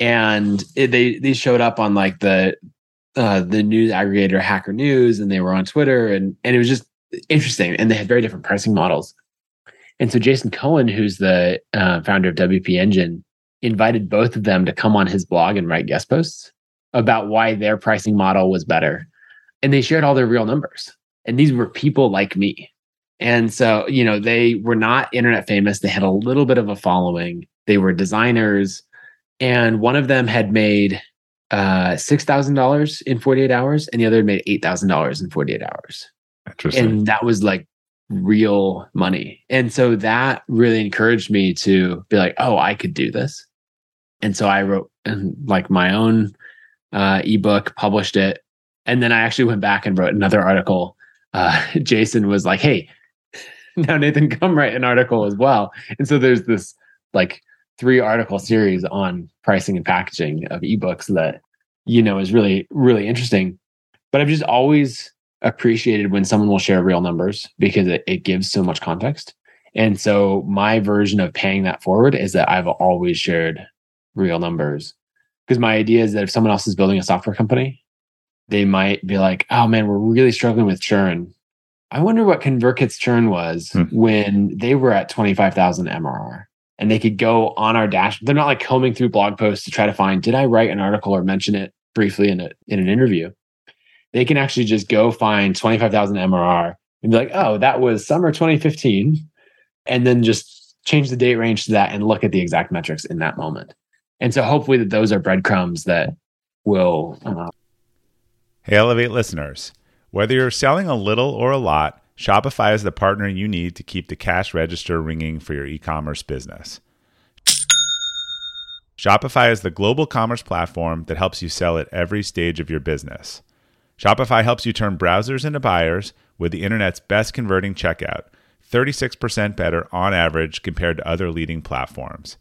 and it, they they showed up on like the uh, the news aggregator Hacker News, and they were on Twitter, and and it was just interesting. And they had very different pricing models. And so Jason Cohen, who's the uh, founder of WP Engine, invited both of them to come on his blog and write guest posts about why their pricing model was better. And they shared all their real numbers. And these were people like me. And so, you know, they were not internet famous. They had a little bit of a following. They were designers. And one of them had made uh, $6,000 in 48 hours, and the other had made $8,000 in 48 hours. Interesting. And that was like real money. And so that really encouraged me to be like, oh, I could do this. And so I wrote and like my own uh, ebook, published it. And then I actually went back and wrote another article. Uh, Jason was like, hey, now Nathan, come write an article as well. And so there's this like three article series on pricing and packaging of ebooks that, you know, is really, really interesting. But I've just always appreciated when someone will share real numbers because it, it gives so much context. And so my version of paying that forward is that I've always shared real numbers. Because my idea is that if someone else is building a software company, they might be like, oh man, we're really struggling with churn. I wonder what ConvertKit's churn was hmm. when they were at 25,000 MRR and they could go on our dash. They're not like combing through blog posts to try to find, did I write an article or mention it briefly in, a, in an interview? they can actually just go find 25,000 MRR and be like, oh, that was summer 2015. And then just change the date range to that and look at the exact metrics in that moment. And so hopefully that those are breadcrumbs that will. Uh, hey, Elevate listeners, whether you're selling a little or a lot, Shopify is the partner you need to keep the cash register ringing for your e commerce business. Shopify is the global commerce platform that helps you sell at every stage of your business. Shopify helps you turn browsers into buyers with the internet's best converting checkout, 36% better on average compared to other leading platforms.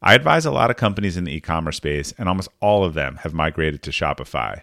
I advise a lot of companies in the e commerce space, and almost all of them have migrated to Shopify.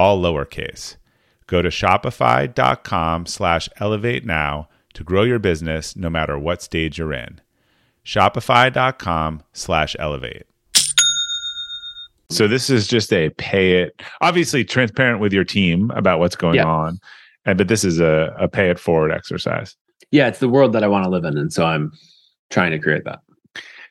all lowercase. Go to shopify.com slash elevate now to grow your business no matter what stage you're in. Shopify.com slash elevate. So this is just a pay it, obviously transparent with your team about what's going yeah. on, and but this is a, a pay it forward exercise. Yeah, it's the world that I want to live in, and so I'm trying to create that.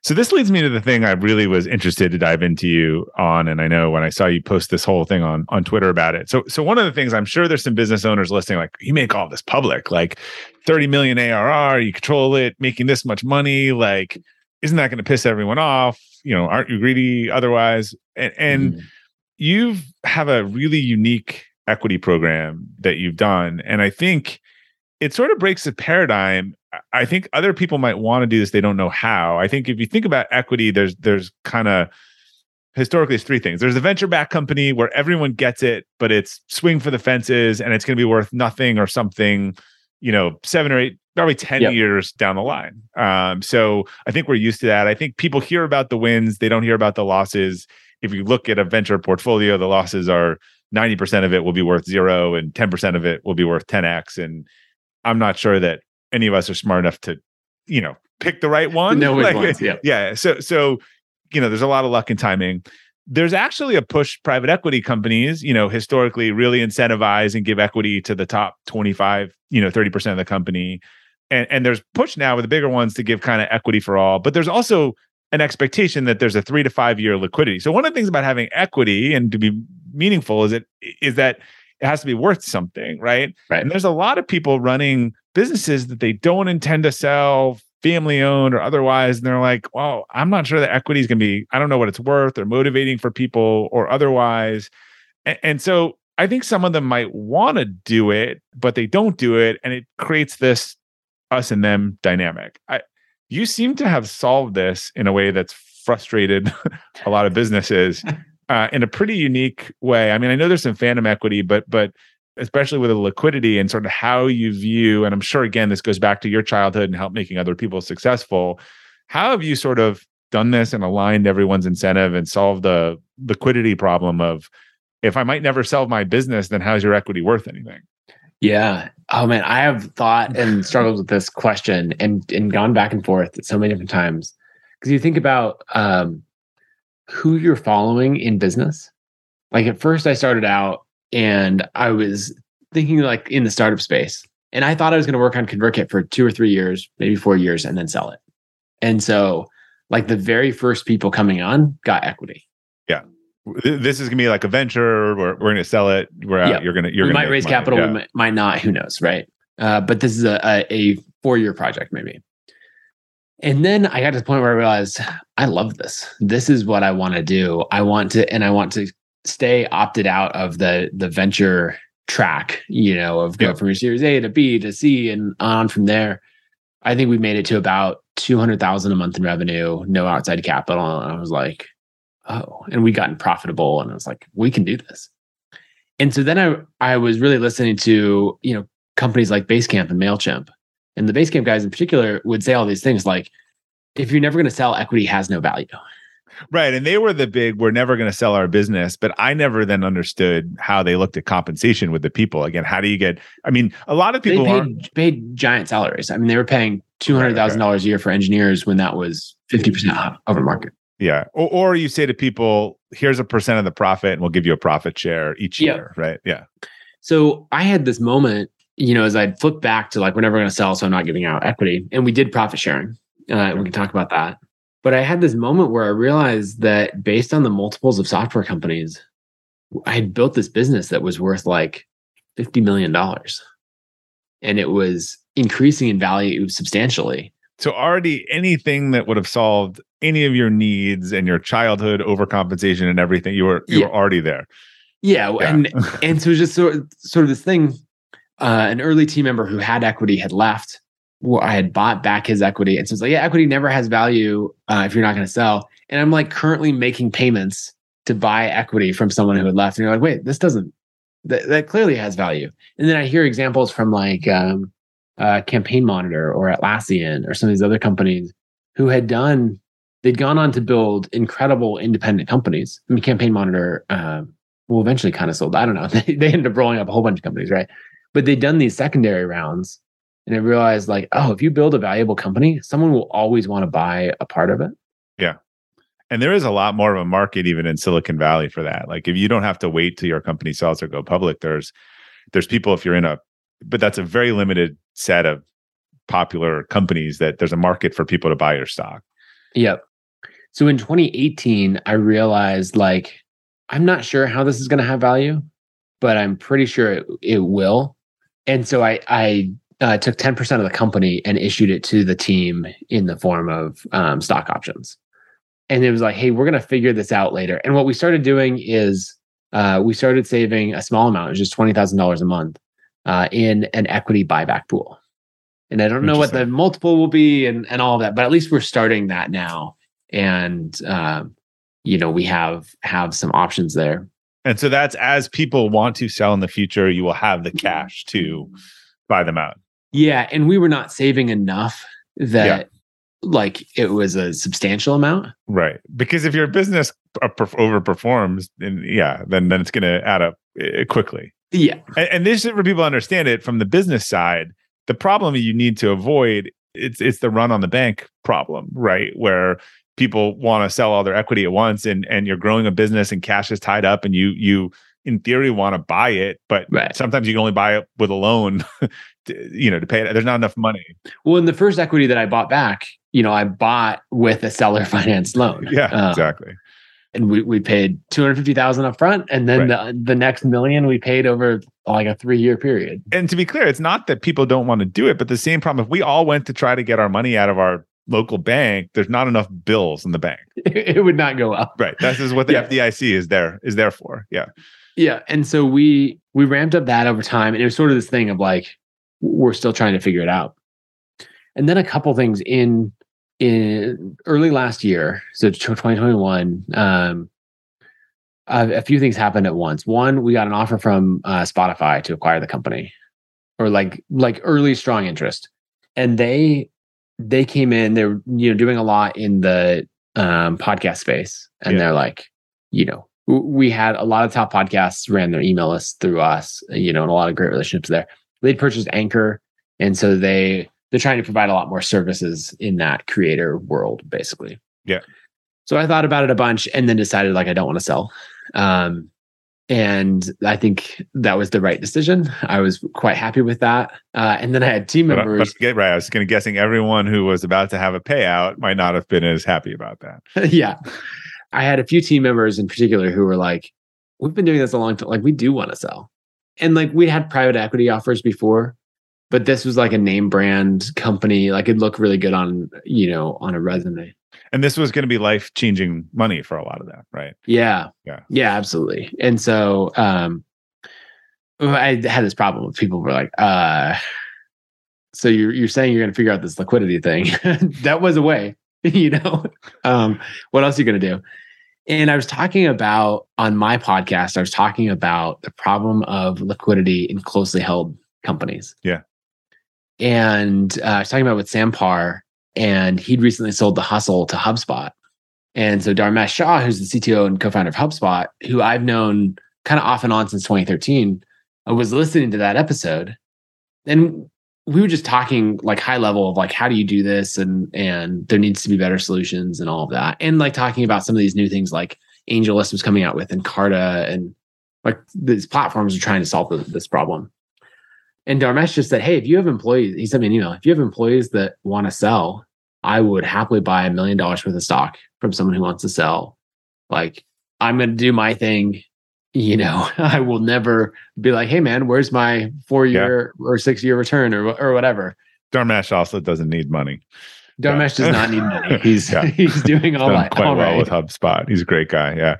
So this leads me to the thing I really was interested to dive into you on, and I know when I saw you post this whole thing on on Twitter about it. So so one of the things I'm sure there's some business owners listening, like you make all this public, like 30 million ARR, you control it, making this much money, like isn't that going to piss everyone off? You know, aren't you greedy otherwise? And, and mm. you have a really unique equity program that you've done. And I think it sort of breaks the paradigm. I think other people might want to do this, they don't know how. I think if you think about equity, there's there's kind of historically it's three things. There's a venture back company where everyone gets it, but it's swing for the fences and it's going to be worth nothing or something, you know, seven or eight probably 10 yep. years down the line. Um, so I think we're used to that. I think people hear about the wins, they don't hear about the losses. If you look at a venture portfolio, the losses are 90% of it will be worth zero and 10% of it will be worth 10x. And I'm not sure that any of us are smart enough to, you know, pick the right one. No, like, ones, yeah. Yeah. So, so, you know, there's a lot of luck and timing there's actually a push private equity companies you know historically really incentivize and give equity to the top 25 you know 30% of the company and, and there's push now with the bigger ones to give kind of equity for all, but there's also an expectation that there's a three to five year liquidity. So one of the things about having equity and to be meaningful is it is that it has to be worth something, right? Right. And there's a lot of people running businesses that they don't intend to sell, family owned or otherwise, and they're like, "Well, I'm not sure that equity is going to be. I don't know what it's worth, or motivating for people, or otherwise." And, and so I think some of them might want to do it, but they don't do it, and it creates this us and them dynamic. I, you seem to have solved this in a way that's frustrated a lot of businesses uh, in a pretty unique way. I mean, I know there's some phantom equity, but but especially with the liquidity and sort of how you view, and I'm sure again this goes back to your childhood and help making other people successful. How have you sort of done this and aligned everyone's incentive and solved the liquidity problem of if I might never sell my business, then how's your equity worth anything? Yeah. Oh man, I have thought and struggled with this question and and gone back and forth so many different times. Because you think about um, who you're following in business. Like at first, I started out and I was thinking like in the startup space, and I thought I was going to work on ConvertKit for two or three years, maybe four years, and then sell it. And so, like the very first people coming on got equity. Yeah, this is going to be like a venture. We're, we're going to sell it. We're out. You're going to you're we gonna might raise money. capital. Yeah. We might, might not. Who knows, right? Uh, but this is a, a, a four year project, maybe. And then I got to the point where I realized I love this. This is what I want to do. I want to, and I want to stay opted out of the the venture track, you know, of go from your series A to B to C and on from there. I think we made it to about 200,000 a month in revenue, no outside capital. And I was like, oh, and we gotten profitable. And I was like, we can do this. And so then I, I was really listening to, you know, companies like Basecamp and MailChimp. And the base Basecamp guys in particular would say all these things like, if you're never going to sell, equity has no value. Right. And they were the big, we're never going to sell our business. But I never then understood how they looked at compensation with the people. Again, how do you get, I mean, a lot of people they paid, paid giant salaries. I mean, they were paying $200,000 a year for engineers when that was 50% over market. Yeah. Or, or you say to people, here's a percent of the profit and we'll give you a profit share each Yeah. year. Right. Yeah. So I had this moment, you know, as I'd flip back to like, we're never going to sell, so I'm not giving out equity. And we did profit sharing. Uh, we can talk about that. But I had this moment where I realized that based on the multiples of software companies, I had built this business that was worth like $50 million. And it was increasing in value substantially. So already anything that would have solved any of your needs and your childhood overcompensation and everything, you were you Yeah. were already there. Yeah. Yeah. And and so it was just sort of, sort of this thing. Uh, an early team member who had equity had left. Well, I had bought back his equity, and so it's like, yeah, equity never has value uh, if you're not going to sell. And I'm like currently making payments to buy equity from someone who had left, and you're like, wait, this doesn't. That, that clearly has value. And then I hear examples from like um, uh, Campaign Monitor or Atlassian or some of these other companies who had done. They'd gone on to build incredible independent companies. I mean, Campaign Monitor. Um, well, eventually kind of sold. I don't know. They, they ended up rolling up a whole bunch of companies, right? But they'd done these secondary rounds and I realized like, oh, if you build a valuable company, someone will always want to buy a part of it. Yeah. And there is a lot more of a market even in Silicon Valley for that. Like if you don't have to wait till your company sells or go public, there's there's people if you're in a but that's a very limited set of popular companies that there's a market for people to buy your stock. Yep. So in 2018, I realized like, I'm not sure how this is going to have value, but I'm pretty sure it, it will. And so I, I uh, took 10% of the company and issued it to the team in the form of um, stock options. And it was like, hey, we're going to figure this out later. And what we started doing is uh, we started saving a small amount, it was just $20,000 a month uh, in an equity buyback pool. And I don't know what the multiple will be and, and all of that, but at least we're starting that now. And, um, you know, we have have some options there. And so that's as people want to sell in the future, you will have the cash to buy them out. Yeah. And we were not saving enough that like it was a substantial amount. Right. Because if your business uh, overperforms, then yeah, then then it's going to add up quickly. Yeah. And, and this is for people to understand it from the business side. The problem you need to avoid it's it's the run on the bank problem, right? Where people want to sell all their equity at once, and and you're growing a business and cash is tied up, and you you in theory want to buy it, but Right. sometimes you can only buy it with a loan, to, you know, to pay it. There's not enough money. Well, in the first equity that I bought back, you know, I bought with a seller finance loan. Yeah, Uh, exactly. And we, we paid 250,000 up front. And then the, the next million we paid over like a three year period. and to be clear, it's not that people don't want to do it, but the same problem. If we all went to try to get our money out of our local bank, there's not enough bills in the bank. it would not go up. Right. This is what the Yeah. FDIC is there is there for. Yeah. Yeah. And so we we ramped up that over time. And it was sort of this thing of like, we're still trying to figure it out. And then a couple things in in early last year, so 2021, um, a, a few things happened at once. One, we got an offer from uh, Spotify to acquire the company, or like like early strong interest, and they they came in. They're you know doing a lot in the um, podcast space, and Yeah. they're like, you know, we had a lot of top podcasts ran their email list through us, you know, and a lot of great relationships there. They'd purchased Anchor, and so they they're trying to provide a lot more services in that creator world, basically. Yeah. So I thought about it a bunch, and then decided like I don't want to sell. Um, and I think that was the right decision. I was quite happy with that. Uh, and then I had team uh, members. but get right. I was kind of guessing everyone who was about to have a payout might not have been as happy about that. yeah. I had a few team members in particular who were like, we've been doing this a long time. Like, we do want to sell. And like, we had private equity offers before, but this was like a name brand company. Like, it looked really good on, you know, on a resume. And this was going to be life changing money for a lot of them, right? Yeah. Yeah. Yeah, absolutely. And so, um, I had this problem with people were like, uh, so you're, you're saying you're going to figure out this liquidity thing. that was a way, you know, um, what else are you going to do? And I was talking about on my podcast, I was talking about the problem of liquidity in closely held companies. Yeah. And uh, I was talking about with Sam Parr, and he'd recently sold the hustle to HubSpot. And so Dharmesh Shah, who's the CTO and co-founder of HubSpot, who I've known kind of off and on since 2013, I uh, was listening to that episode. And we were just talking like high level of like how do you do this and and there needs to be better solutions and all of that. And like talking about some of these new things like AngelList was coming out with and Carta and like these platforms are trying to solve this problem. And Dharmesh just said, Hey, if you have employees, he sent me an email. If you have employees that want to sell, I would happily buy a million dollars worth of stock from someone who wants to sell. Like, I'm going to do my thing. You know, I will never be like, hey, man, where's my four year or six year return or, or whatever. Dharmesh also doesn't need money. Dharmesh does not need money. He's, Yeah. he's doing all, right, quite all well right. with HubSpot. He's a great guy. Yeah.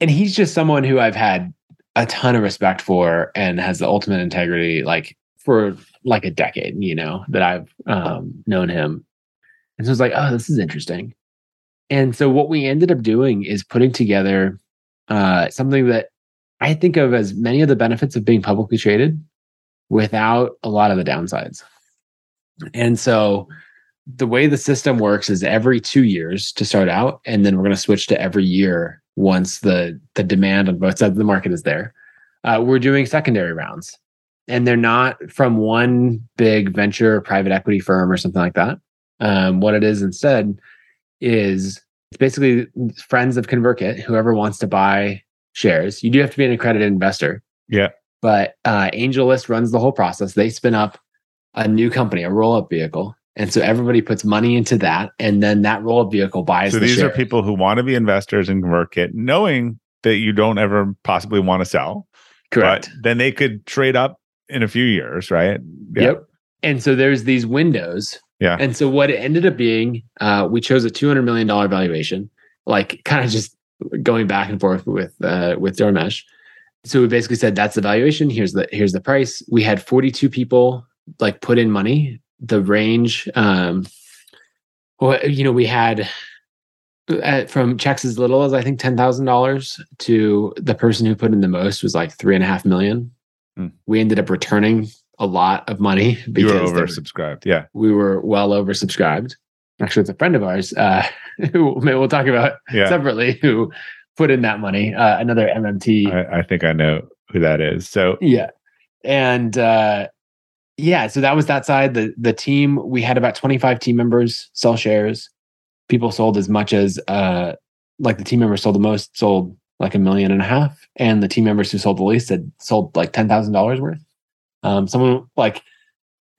and he's just someone who I've had a ton of respect for and has the ultimate integrity, like for like a decade, you know, that I've um, known him. And so it's like, oh, this is interesting. And so what we ended up doing is putting together uh, something that I think of as many of the benefits of being publicly traded without a lot of the downsides. And so the way the system works is every two years to start out, and then we're going to switch to every year once the the demand on both sides of the market is there. Uh, we're doing secondary rounds, and they're not from one big venture private equity firm or something like that. Um, what it is instead is it's basically friends of ConvertKit, whoever wants to buy shares. You do have to be an accredited investor. Yeah. But uh, AngelList runs the whole process. They spin up a new company, a roll up vehicle. And so everybody puts money into that. And then that roll up vehicle buys So the these are people who want to be investors in ConvertKit, knowing that you don't ever possibly want to sell. Correct. But then they could trade up in a few years, right? Yeah. Yep. And so there's these windows. Yeah. And so what it ended up being, uh, we chose a $200 million valuation, like kind of just going back and forth with, uh, with Dharmesh. So we basically said, that's the valuation. Here's the, here's the price. We had 42 people like put in money. The range, um, well, you know, we had uh, from checks as little as I think ten thousand dollars to the person who put in the most was like three and a half million. Hmm. We ended up returning a lot of money You because were there- oversubscribed. Yeah. we were well oversubscribed. Actually, it's a friend of ours uh, who maybe we'll talk about Yeah. separately who put in that money. Uh, another MMT. I, I think I know who that is. So Yeah. And uh yeah, so that was that side. The the team, we had about 25 team members sell shares. People sold as much as uh like the team members sold the most, sold like a million and a half. And the team members who sold the least had sold like ten thousand dollars worth. Um someone like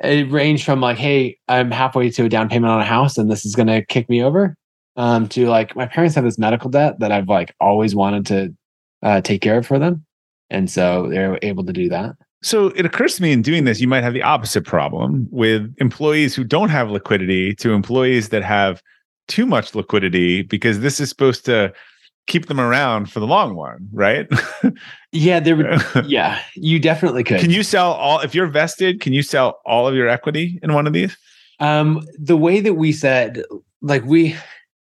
it ranged from like, hey, I'm halfway to a down payment on a house and this is gonna kick me over. Um, to like my parents have this medical debt that I've like always wanted to uh take care of for them. And so they're able to do that. So it occurs to me in doing this, you might have the opposite problem with employees who don't have liquidity to employees that have too much liquidity because this is supposed to keep them around for the long run, right? Yeah, there would. yeah, you definitely could. can you sell all if you're vested, can you sell all of your equity in one of these? Um, the way that we said like we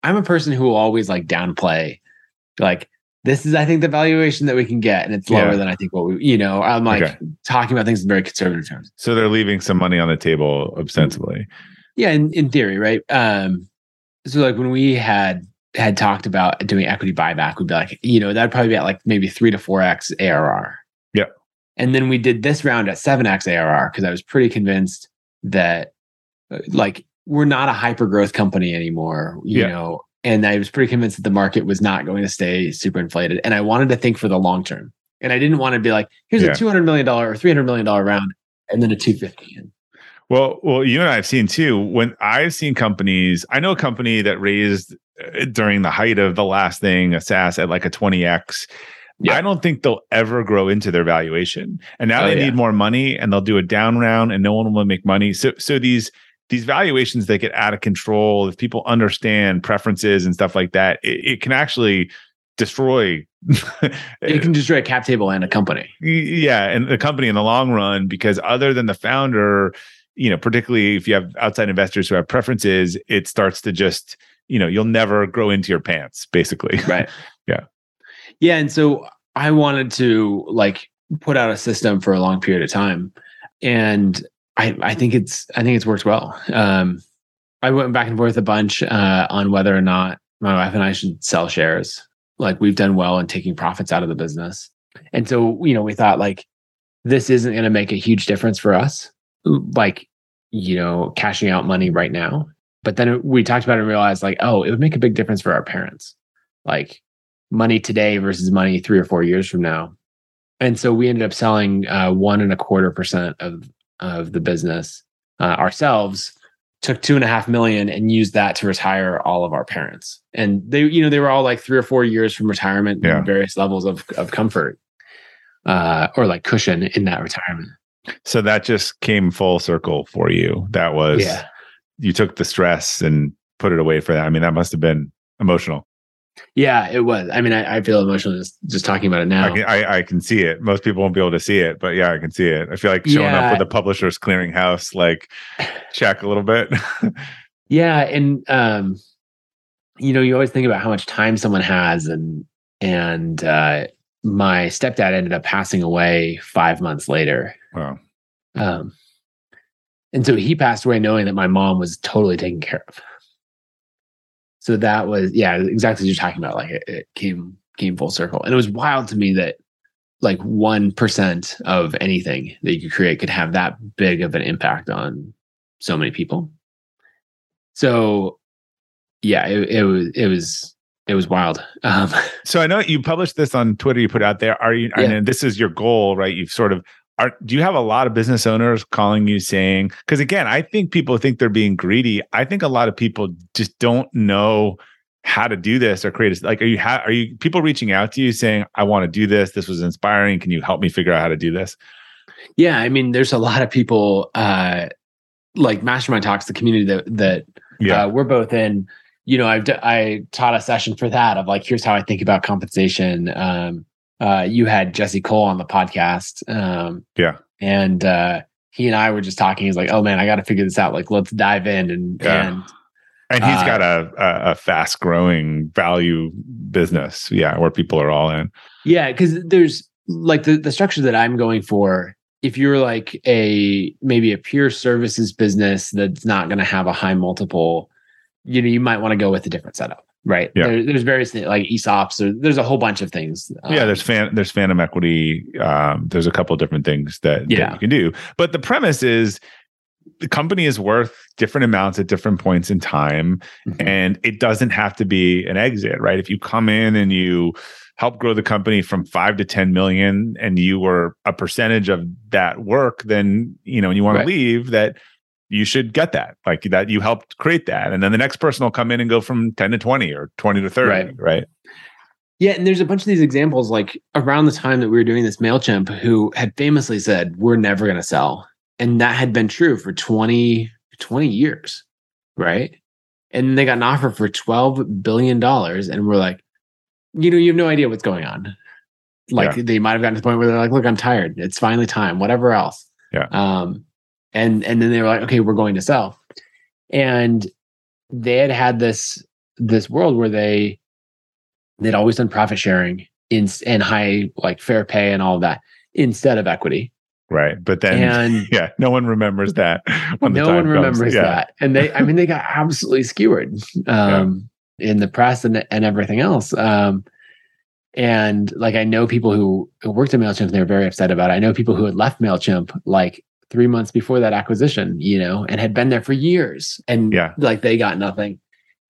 I'm a person who will always like downplay like this is I think the valuation that we can get and it's lower Yeah. than I think what we you know, I'm like Okay. talking about things in very conservative terms. So they're leaving some money on the table ostensibly. Yeah, in, in theory, right? Um so like when we had had talked about doing equity buyback, we'd be like, you know, that'd probably be at like maybe three to four X ARR. Yeah. And then we did this round at seven X ARR because I was pretty convinced that uh, like we're not a hyper growth company anymore, you Yeah. know, and I was pretty convinced that the market was not going to stay super inflated. And I wanted to think for the long term. And I didn't want to be like, here's Yeah. a $200 million or $300 million round and then a 250. And Well, well, you and I have seen too. When I've seen companies, I know a company that raised uh, during the height of the last thing, a SaaS at like a 20x. Yeah. I don't think they'll ever grow into their valuation. And now Oh, they yeah. need more money and they'll do a down round and no one will make money. So so these these valuations that get out of control if people understand preferences and stuff like that, it, it can actually destroy it can destroy a cap table and a company. yeah and the company in the long run because other than the founder you know particularly if you have outside investors who have preferences it starts to just you know you'll never grow into your pants basically Right. Yeah. Yeah. And so I wanted to like put out a system for a long period of time. And I, I think it's I think it's worked well. Um I went back and forth a bunch uh, on whether or not my wife and I should sell shares. Like we've done well in taking profits out of the business. And so, you know, we thought like this isn't going to make a huge difference for us, like, you know, cashing out money right now. But then we talked about it and realized like, oh, it would make a big difference for our parents. Like money today versus money three or four years from now. And so we ended up selling uh, one and a quarter percent of of the business uh, ourselves. Took two and a half million and used that to retire all of our parents. And they, you know, they were all like three or four years from retirement, Yeah. and various levels of of comfort, uh, or like cushion in that retirement. so that just came full circle for you that was Yeah, you took the stress and put it away for that i mean that must have been emotional yeah, it was. I mean, I, I feel emotional just just talking about it now. I, can, I, I can see it most people won't be able to see it but yeah i can see it i feel like showing Yeah. up with the publishers clearinghouse like check a little bit Yeah, and um, you know, you always think about how much time someone has, and and uh, my stepdad ended up passing away five months later, wow um, and so he passed away knowing that my mom was totally taken care of. So that was yeah, exactly what you're talking about. Like it, it came came full circle, and it was wild to me that like one percent of anything that you could create could have that big of an impact on so many people. So yeah, it, it was it was it was wild. Um, So I know you published this on Twitter. You put out there. Are you? Yeah. And this is your goal, right? You've sort of. Are, do you have a lot of business owners calling you saying? Because again, I think people think they're being greedy. I think a lot of people just don't know how to do this or create. A, like, are you? Ha- are you people reaching out to you saying, "I want to do this. This was inspiring. Can you help me figure out how to do this?" yeah, I mean, there's a lot of people uh, like Mastermind Talks, the community that that Yeah. uh, we're both in. You know, I've d- I taught a session for that of like, here's how I think about compensation. Um, uh, you had Jesse Cole on the podcast. Um, Yeah. and uh, he and I were just talking. He's like, "Oh man, I got to figure this out. Like, let's dive in." And Yeah. and and he's uh, got a, a a fast growing value business. Yeah, where people are all in. Yeah, because there's like the, the structure that I'm going for. If you're like a maybe a pure services business that's not going to have a high multiple, you know, you might want to go with a different setup, right? Yeah. There, there's various things like ESOPs, there's a whole bunch of things. yeah Um, there's fan there's phantom equity um there's a couple different things that, that Yeah. you can do but the premise is the company is worth different amounts at different points in time Mhm. and it doesn't have to be an exit right if you come in and you help grow the company from 5 to 10 million and you were a percentage of that work then you know and you want Right. to leave that you should get that like that you helped create that and then the next person will come in and go from 10 to 20 or 20 to 30 Right. right Yeah, and there's a bunch of these examples like around the time that we were doing this MailChimp who had famously said, We're never going to sell. And that had been true for 20, 20 years, right? And they got an offer for $12 billion. And we're like, You know, you have no idea what's going on. Like they might have gotten to the point where they're like, Look, I'm tired. It's finally time, whatever else. Yeah. Um, and and then they were like, Okay, we're going to sell. And they had had this this world where they they'd always done profit sharing in and high like fair pay and all of that instead of equity. Right. But then And yeah, no one remembers that no one remembers Yeah. that. And they I mean they got absolutely skewered um in the press and and everything else. Um and like I know people who, who worked at MailChimp and they're very upset about it. I know people who had left MailChimp like three months before that acquisition, you know, and had been there for years and Yeah. like they got nothing.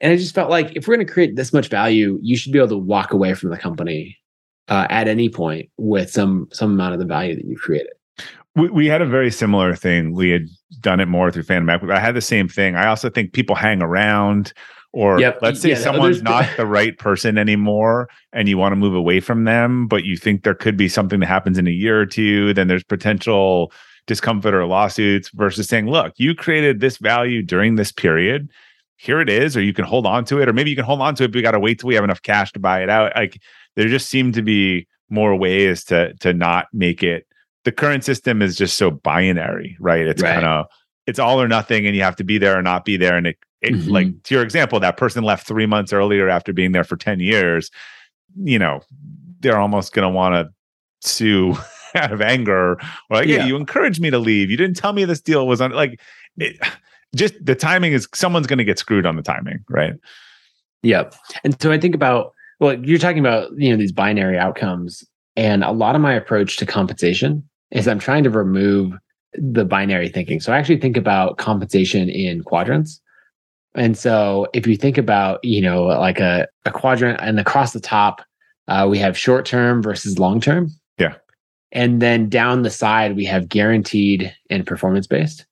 And I just felt like if we're going to create this much value, you should be able to walk away from the company uh, at any point with some some amount of the value that you've created. we, we had a very similar thing. We had done it more through Phantom Equity. I had the same thing. I also think people hang around, or Yep. let's say Yeah, someone's not the right person anymore, and you want to move away from them, but you think there could be something that happens in a year or two. Then there's potential discomfort or lawsuits versus saying, "Look, you created this value during this period." Here it is, or you can hold on to it, or maybe you can hold on to it, but we got to wait till we have enough cash to buy it out. Like there just seem to be more ways to to not make it the current system is just so binary right it's Right. kind of it's all or nothing and you have to be there or not be there and it, it Mhm. like to your example that person left three months earlier after being there for 10 years you know they're almost going to want to sue out of anger or like Yeah. you encouraged me to leave you didn't tell me this deal was on like it, just the timing is someone's going to get screwed on the timing right Yep. And so I think about well, you're talking about you know these binary outcomes, and a lot of my approach to compensation is I'm trying to remove the binary thinking. So I actually think about compensation in quadrants. And so if you think about you know like a, a quadrant and across the top, uh, we have short term versus long term. Yeah. And then down the side we have guaranteed and performance based.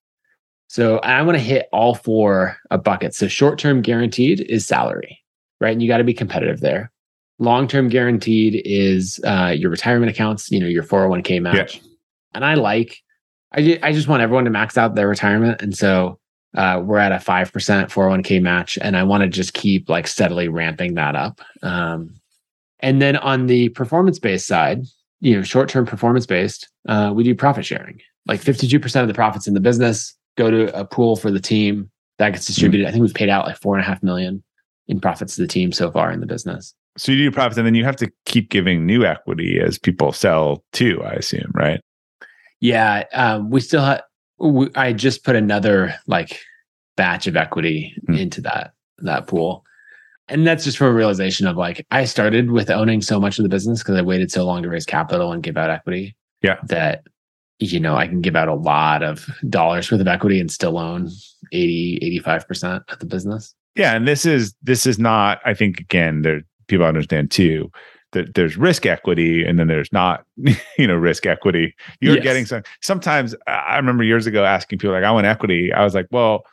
So I want to hit all four buckets. So short term guaranteed is salary, right? And you got to be competitive there. Long term guaranteed is uh, your retirement accounts, you know, your 401k match. And I like, I, ju- I just want everyone to max out their retirement. And so uh, we're at a 5% 401k match. And I want to just keep like steadily ramping that up. Um, and then on the performance based side, you know, short term performance based, uh, we do profit sharing. Like 52% of the profits in the business go to a pool for the team that gets distributed. I think we've paid out like four and a half million in profits to the team so far in the business. so you do profits and then you have to keep giving new equity as people sell too i assume right Yeah, um, we still have. We, I just put another like batch of equity Hmm. into that that pool, and that's just from a realization of like I started with owning so much of the business because I waited so long to raise capital and give out equity. Yeah. that you know I can give out a lot of dollars worth of equity and still own 80 85 percent of the business. yeah and this is this is not i think again there people understand too that there's risk equity and then there's not you know risk equity you're Yes. getting some sometimes i remember years ago asking people like i want equity i was like well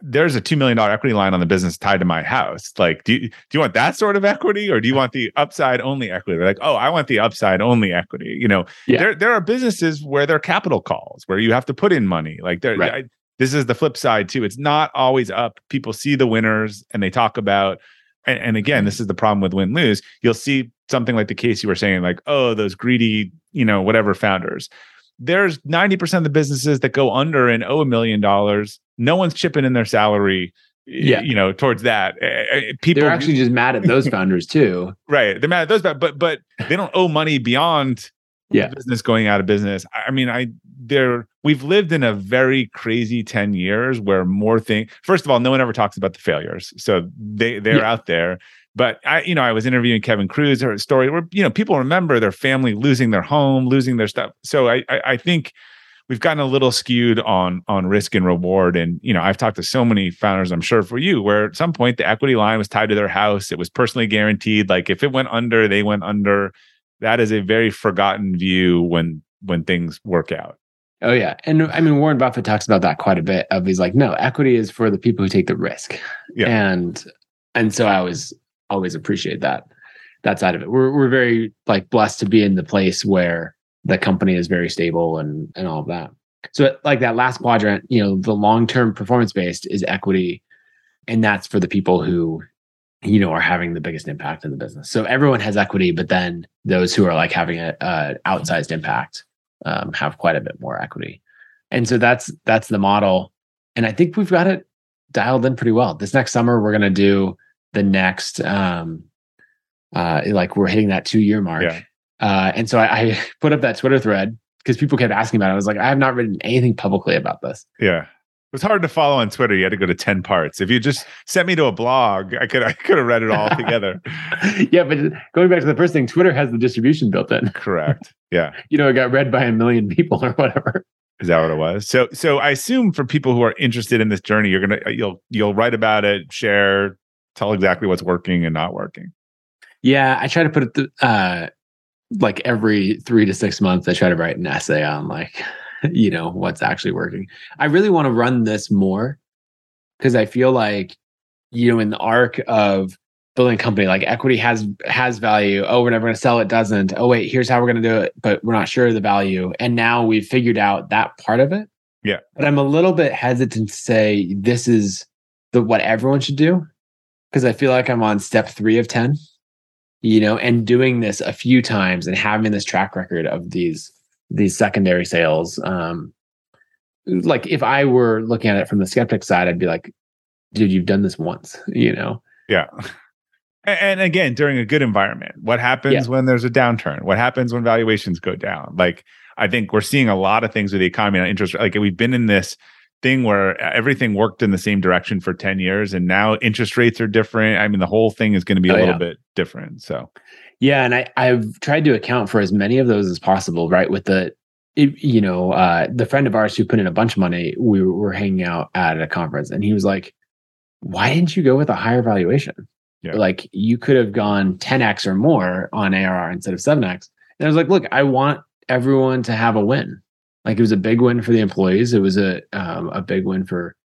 there's a $2 million equity line on the business tied to my house like do you, do you want that sort of equity or do you want the upside only equity they're like oh i want the upside only equity you know Yeah. there, there are businesses where there are capital calls where you have to put in money like there Right. I- this is the flip side too. It's not always up. People see the winners and they talk about, and, and again, this mm-hmm. is the problem with win lose. You'll see something like the case you were saying, like, oh, those greedy, you know, whatever founders. There's 90% of the businesses that go under and owe a million dollars. No one's chipping in their salary, Yeah. you know, towards that. People They're actually just mad at those founders too. right. They're mad at those, but but they don't owe money beyond Yeah. the business going out of business. I mean, I there we've lived in a very crazy 10 years where more thing first of all, no one ever talks about the failures. So they they're Yeah. out there. But I, you know, I was interviewing Kevin Cruz, her story where, you know, people remember their family losing their home, losing their stuff. So I I, I think we've gotten a little skewed on on risk and reward. And you know, I've talked to so many founders, I'm sure for you, where at some point the equity line was tied to their house. It was personally guaranteed. Like if it went under, they went under. That is a very forgotten view when when things work out. Oh yeah, and I mean Warren Buffett talks about that quite a bit. Of he's like, no, equity is for the people who take the risk. Yeah. and and so I always always appreciate that that side of it. We're we're very like blessed to be in the place where the company is very stable and and all of that. So like that last quadrant, you know, the long term performance based is equity, and that's for the people who you know are having the biggest impact in the business. So everyone has equity, but then those who are like having a, a outsized impact um, have quite a bit more equity. And so that's that's the model. And I think we've got it dialed in pretty well. This next summer, we're gonna do the next um uh like we're hitting that two year mark. Yeah. Uh and so I, I put up that Twitter thread because people kept asking about it. I was like, I have not written anything publicly about this. Yeah. It was hard to follow on Twitter. You had to go to 10 parts. If you just sent me to a blog, I could I could have read it all together. yeah, but going back to the first thing, Twitter has the distribution built in. Correct. Yeah. You know, it got read by a million people or whatever. Is that what it was? So so I assume for people who are interested in this journey, you're gonna you'll you'll write about it, share, tell exactly what's working and not working. Yeah, I try to put it th- uh like every three to six months, I try to write an essay on like, you know, what's actually working. I really want to run this more because I feel like, you know, in the arc of building a company, like equity has has value. Oh, we're never going to sell it. Doesn't. Oh, wait, here's how we're going to do it, but we're not sure of the value. And now we've figured out that part of it. Yeah. But I'm a little bit hesitant to say this is the what everyone should do because I feel like I'm on step three of ten you know, and doing this a few times and having this track record of these these secondary sales. Um, like if I were looking at it from the skeptic side, I'd be like, dude, you've done this once, you know? Yeah. And, again, during a good environment, what happens Yeah. when there's a downturn? What happens when valuations go down? Like I think we're seeing a lot of things with the economy and interest. Like we've been in this thing where everything worked in the same direction for 10 years and now interest rates are different. I mean, the whole thing is going to be a Oh, little yeah. bit different. So Yeah, and I I've tried to account for as many of those as possible, right? With the it, you know, uh the friend of ours who put in a bunch of money, we were, were hanging out at a conference and he was like, "Why didn't you go with a higher valuation? Yeah. Like you could have gone 10x or more on ARR instead of 7x." And I was like, "Look, I want everyone to have a win. Like it was a big win for the employees. It was a um, a big win for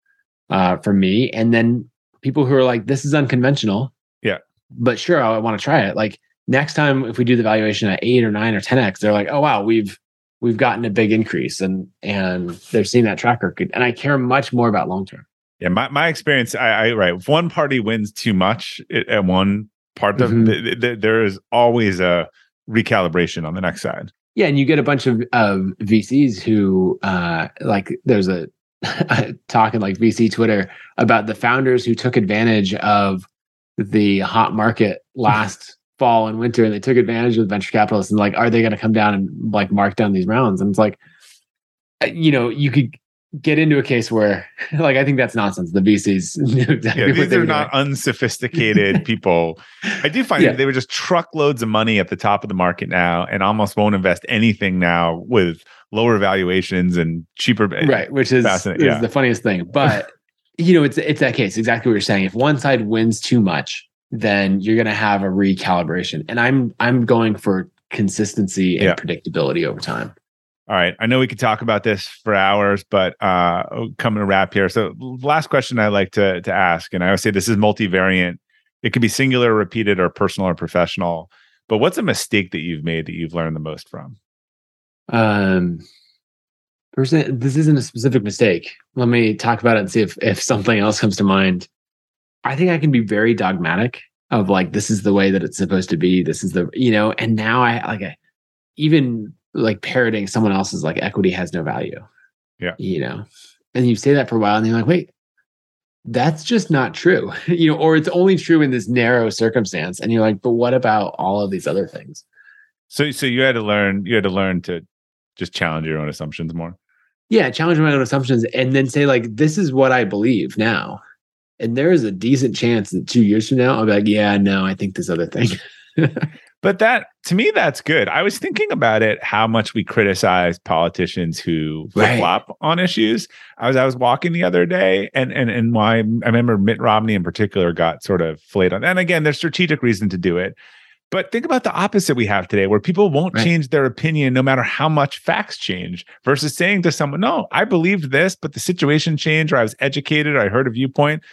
uh for me and then people who are like this is unconventional Yeah. but sure i want to try it like next time if we do the valuation at 8 or 9 or 10x they're like oh wow we've we've gotten a big increase and and they're seeing that track record and i care much more about long term yeah, my, my experience, I, I right. If one party wins too much at at one part of Mhm. th- th- there is always a recalibration on the next side. Yeah and you get a bunch of of vcs who uh like there's a talking like vc twitter about the founders who took advantage of the hot market last fall and winter and they took advantage of the venture capitalists and like are they going to come down and like mark down these rounds? And it's like uh, you know you could get into a case where like i think that's nonsense the vcs exactly Yeah, these are not doing. unsophisticated people. I do find Yeah. they were just truckloads of money at the top of the market now and almost won't invest anything now with lower valuations and cheaper. right which is, Fascinating, is yeah. the funniest thing but you know it's it's that case exactly what you're saying if one side wins too much then you're going to have a recalibration and i'm i'm going for consistency and Yeah. predictability over time All right. I know we could talk about this for hours, but uh coming to wrap here. So last question I like to to ask, and I always say this is multivariant. It could be singular, repeated, or personal or professional. But what's a mistake that you've made that you've learned the most from? um this isn't a specific mistake let me talk about it and see if if something else comes to mind i think i can be very dogmatic of like this is the way that it's supposed to be this is the you know and now i like I, even like parroting someone else's like equity has no value. Yeah. you know? And you say that for a while and you're like wait that's just not true. You know or it's only true in this narrow circumstance and you're like but what about all of these other things? So so you had to learn you had to learn to just challenge your own assumptions more. yeah challenge my own assumptions and then say like this is what i believe now. And there is a decent chance that two years from now i'll be like yeah no i think this other thing But that to me, that's good. I was thinking about it, how much we criticize politicians who flip Right. flop on issues. I was I was walking the other day, and and and why I remember Mitt Romney in particular got sort of flayed on. And again, there's strategic reason to do it. But think about the opposite we have today, where people won't Right. change their opinion no matter how much facts change, versus saying to someone, "No, I believed this, but the situation changed, or I was educated, or I heard a viewpoint,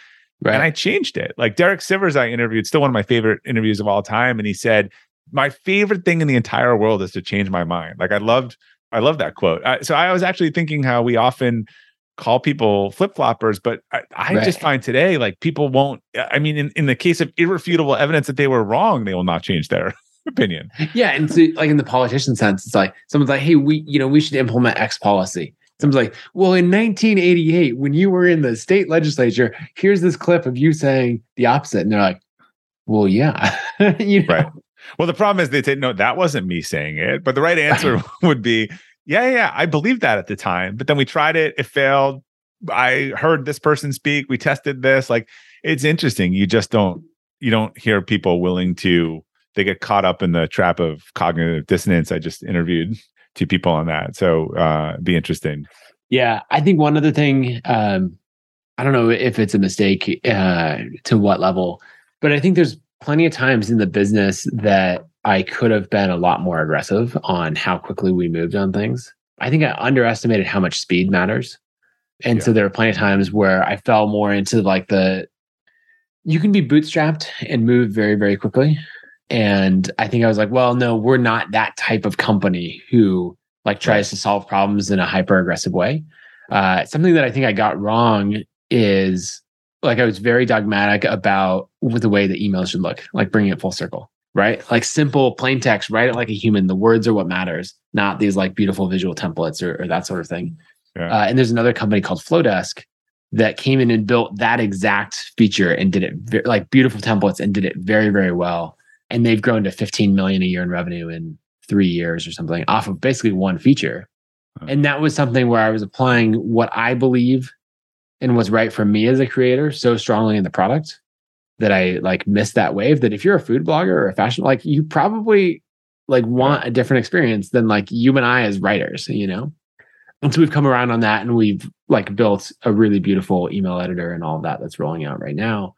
and I changed it. Like Derek Sivers, I interviewed, still one of my favorite interviews of all time, and he said, "My favorite thing in the entire world is to change my mind." Like I loved, I love that quote. I, so I was actually thinking how we often call people flip floppers, but I, I just find today like people won't. I mean, in, in the case of irrefutable evidence that they were wrong, they will not change their opinion. yeah and so like in the politician sense it's like someone's like hey we you know we should implement x policy Someone's like, well, in 1988, when you were in the state legislature, here's this clip of you saying the opposite. And they're like, well, yeah. you know? Right. Well, the problem is they say, no, that wasn't me saying it. But the right answer would be, yeah, yeah, I believed that at the time. But then we tried it, it failed. I heard this person speak. We tested this. Like it's interesting. You just don't you don't hear people willing to they get caught up in the trap of cognitive dissonance. I just interviewed two people on that. So uh be interesting. Yeah. I think one other thing, um, I don't know if it's a mistake uh to what level, but I think there's plenty of times in the business that I could have been a lot more aggressive on how quickly we moved on things. I think I underestimated how much speed matters. And yeah. so there were plenty of times where I fell more into like the you can be bootstrapped and move very, very quickly. And I think I was like, well, no, we're not that type of company who like tries to solve problems in a hyper aggressive way. Uh, something that I think I got wrong is like I was very dogmatic about the way the emails should look, like bringing it full circle, right? Like simple, plain text, write it like a human. The words are what matters, not these like beautiful visual templates or, or that sort of thing. Yeah. Uh, and there's another company called Flodesk that came in and built that exact feature and did it ve- like beautiful templates and did it very very well and they've grown to 15 million a year in revenue in three years or something off of basically one feature and that was something where i was applying what i believe and was right for me as a creator so strongly in the product that i like missed that wave that if you're a food blogger or a fashion like you probably like want a different experience than like you and i as writers you know? And so we've come around on that and we've like built a really beautiful email editor and all of that that's rolling out right now.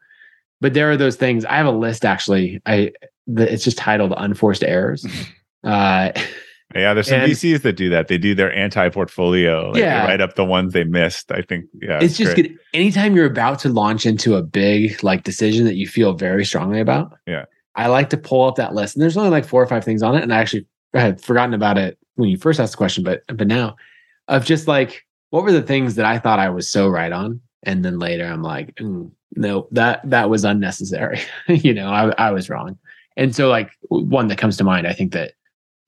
But there are those things i have a list actually. I the, it's just titled unforced errors. Uh yeah there's some and, vcs that do that they do their anti-portfolio like yeah write up the ones they missed i think yeah it's, it's just great. good anytime you're about to launch into a big like decision that you feel very strongly about yeah i like to pull up that list and there's only like four or five things on it and i actually I had forgotten about it when you first asked the question but but now of just like what were the things that I thought I was so right on, and then later I'm like, mm, no, that that was unnecessary. you know, I I was wrong. And so like one that comes to mind, I think that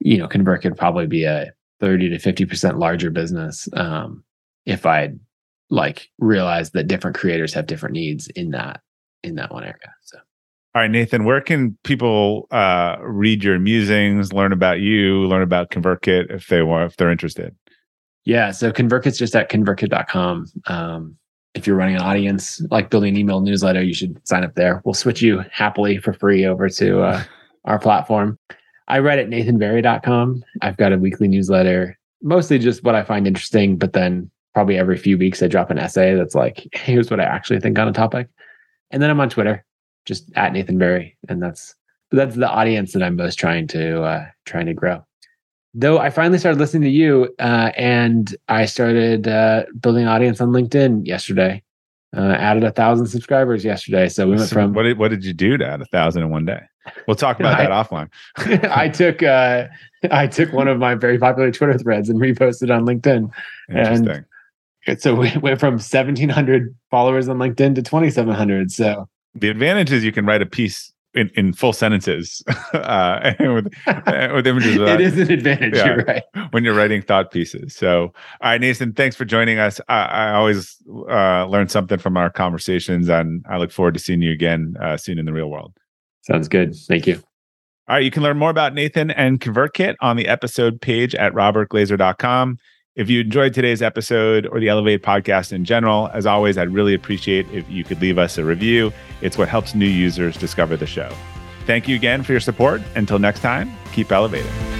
you know, Convert could probably be a 30 to 50% larger business um, if I'd like realized that different creators have different needs in that in that one area. So all right, Nathan, where can people uh, read your musings, learn about you, learn about ConvertKit if they want, if they're interested? Yeah. So ConvertKit's just at convertkit.com. Um, if you're running an audience, like building an email newsletter, you should sign up there. We'll switch you happily for free over to uh, our platform. I read at nathanbarry.com. I've got a weekly newsletter, mostly just what I find interesting, but then probably every few weeks I drop an essay that's like, here's what I actually think on a topic. And then I'm on Twitter, just at Nathan Barry. And that's that's the audience that I'm most trying to uh, trying to grow though I finally started listening to you, uh, and I started uh, building an audience on LinkedIn yesterday. Uh, added a thousand subscribers yesterday, so we went from. What did what did you do to add a thousand in one day? We'll talk about I, that offline. I took uh, I took one of my very popular Twitter threads and reposted on LinkedIn. Interesting. And so we went from seventeen hundred followers on LinkedIn to twenty seven hundred. So the advantage is you can write a piece in, in full sentences uh, with, uh, with images. it is an advantage. Yeah, you're right. When you're writing thought pieces. So, all right, Nathan, thanks for joining us. I, I always uh, learn something from our conversations, and I look forward to seeing you again uh, soon in the real world. Sounds good. Thank you. All right, you can learn more about Nathan and ConvertKit on the episode page at robertglazer.com. If you enjoyed today's episode or the Elevate podcast in general, as always, I'd really appreciate if you could leave us a review. It's what helps new users discover the show. Thank you again for your support. Until next time, keep elevating.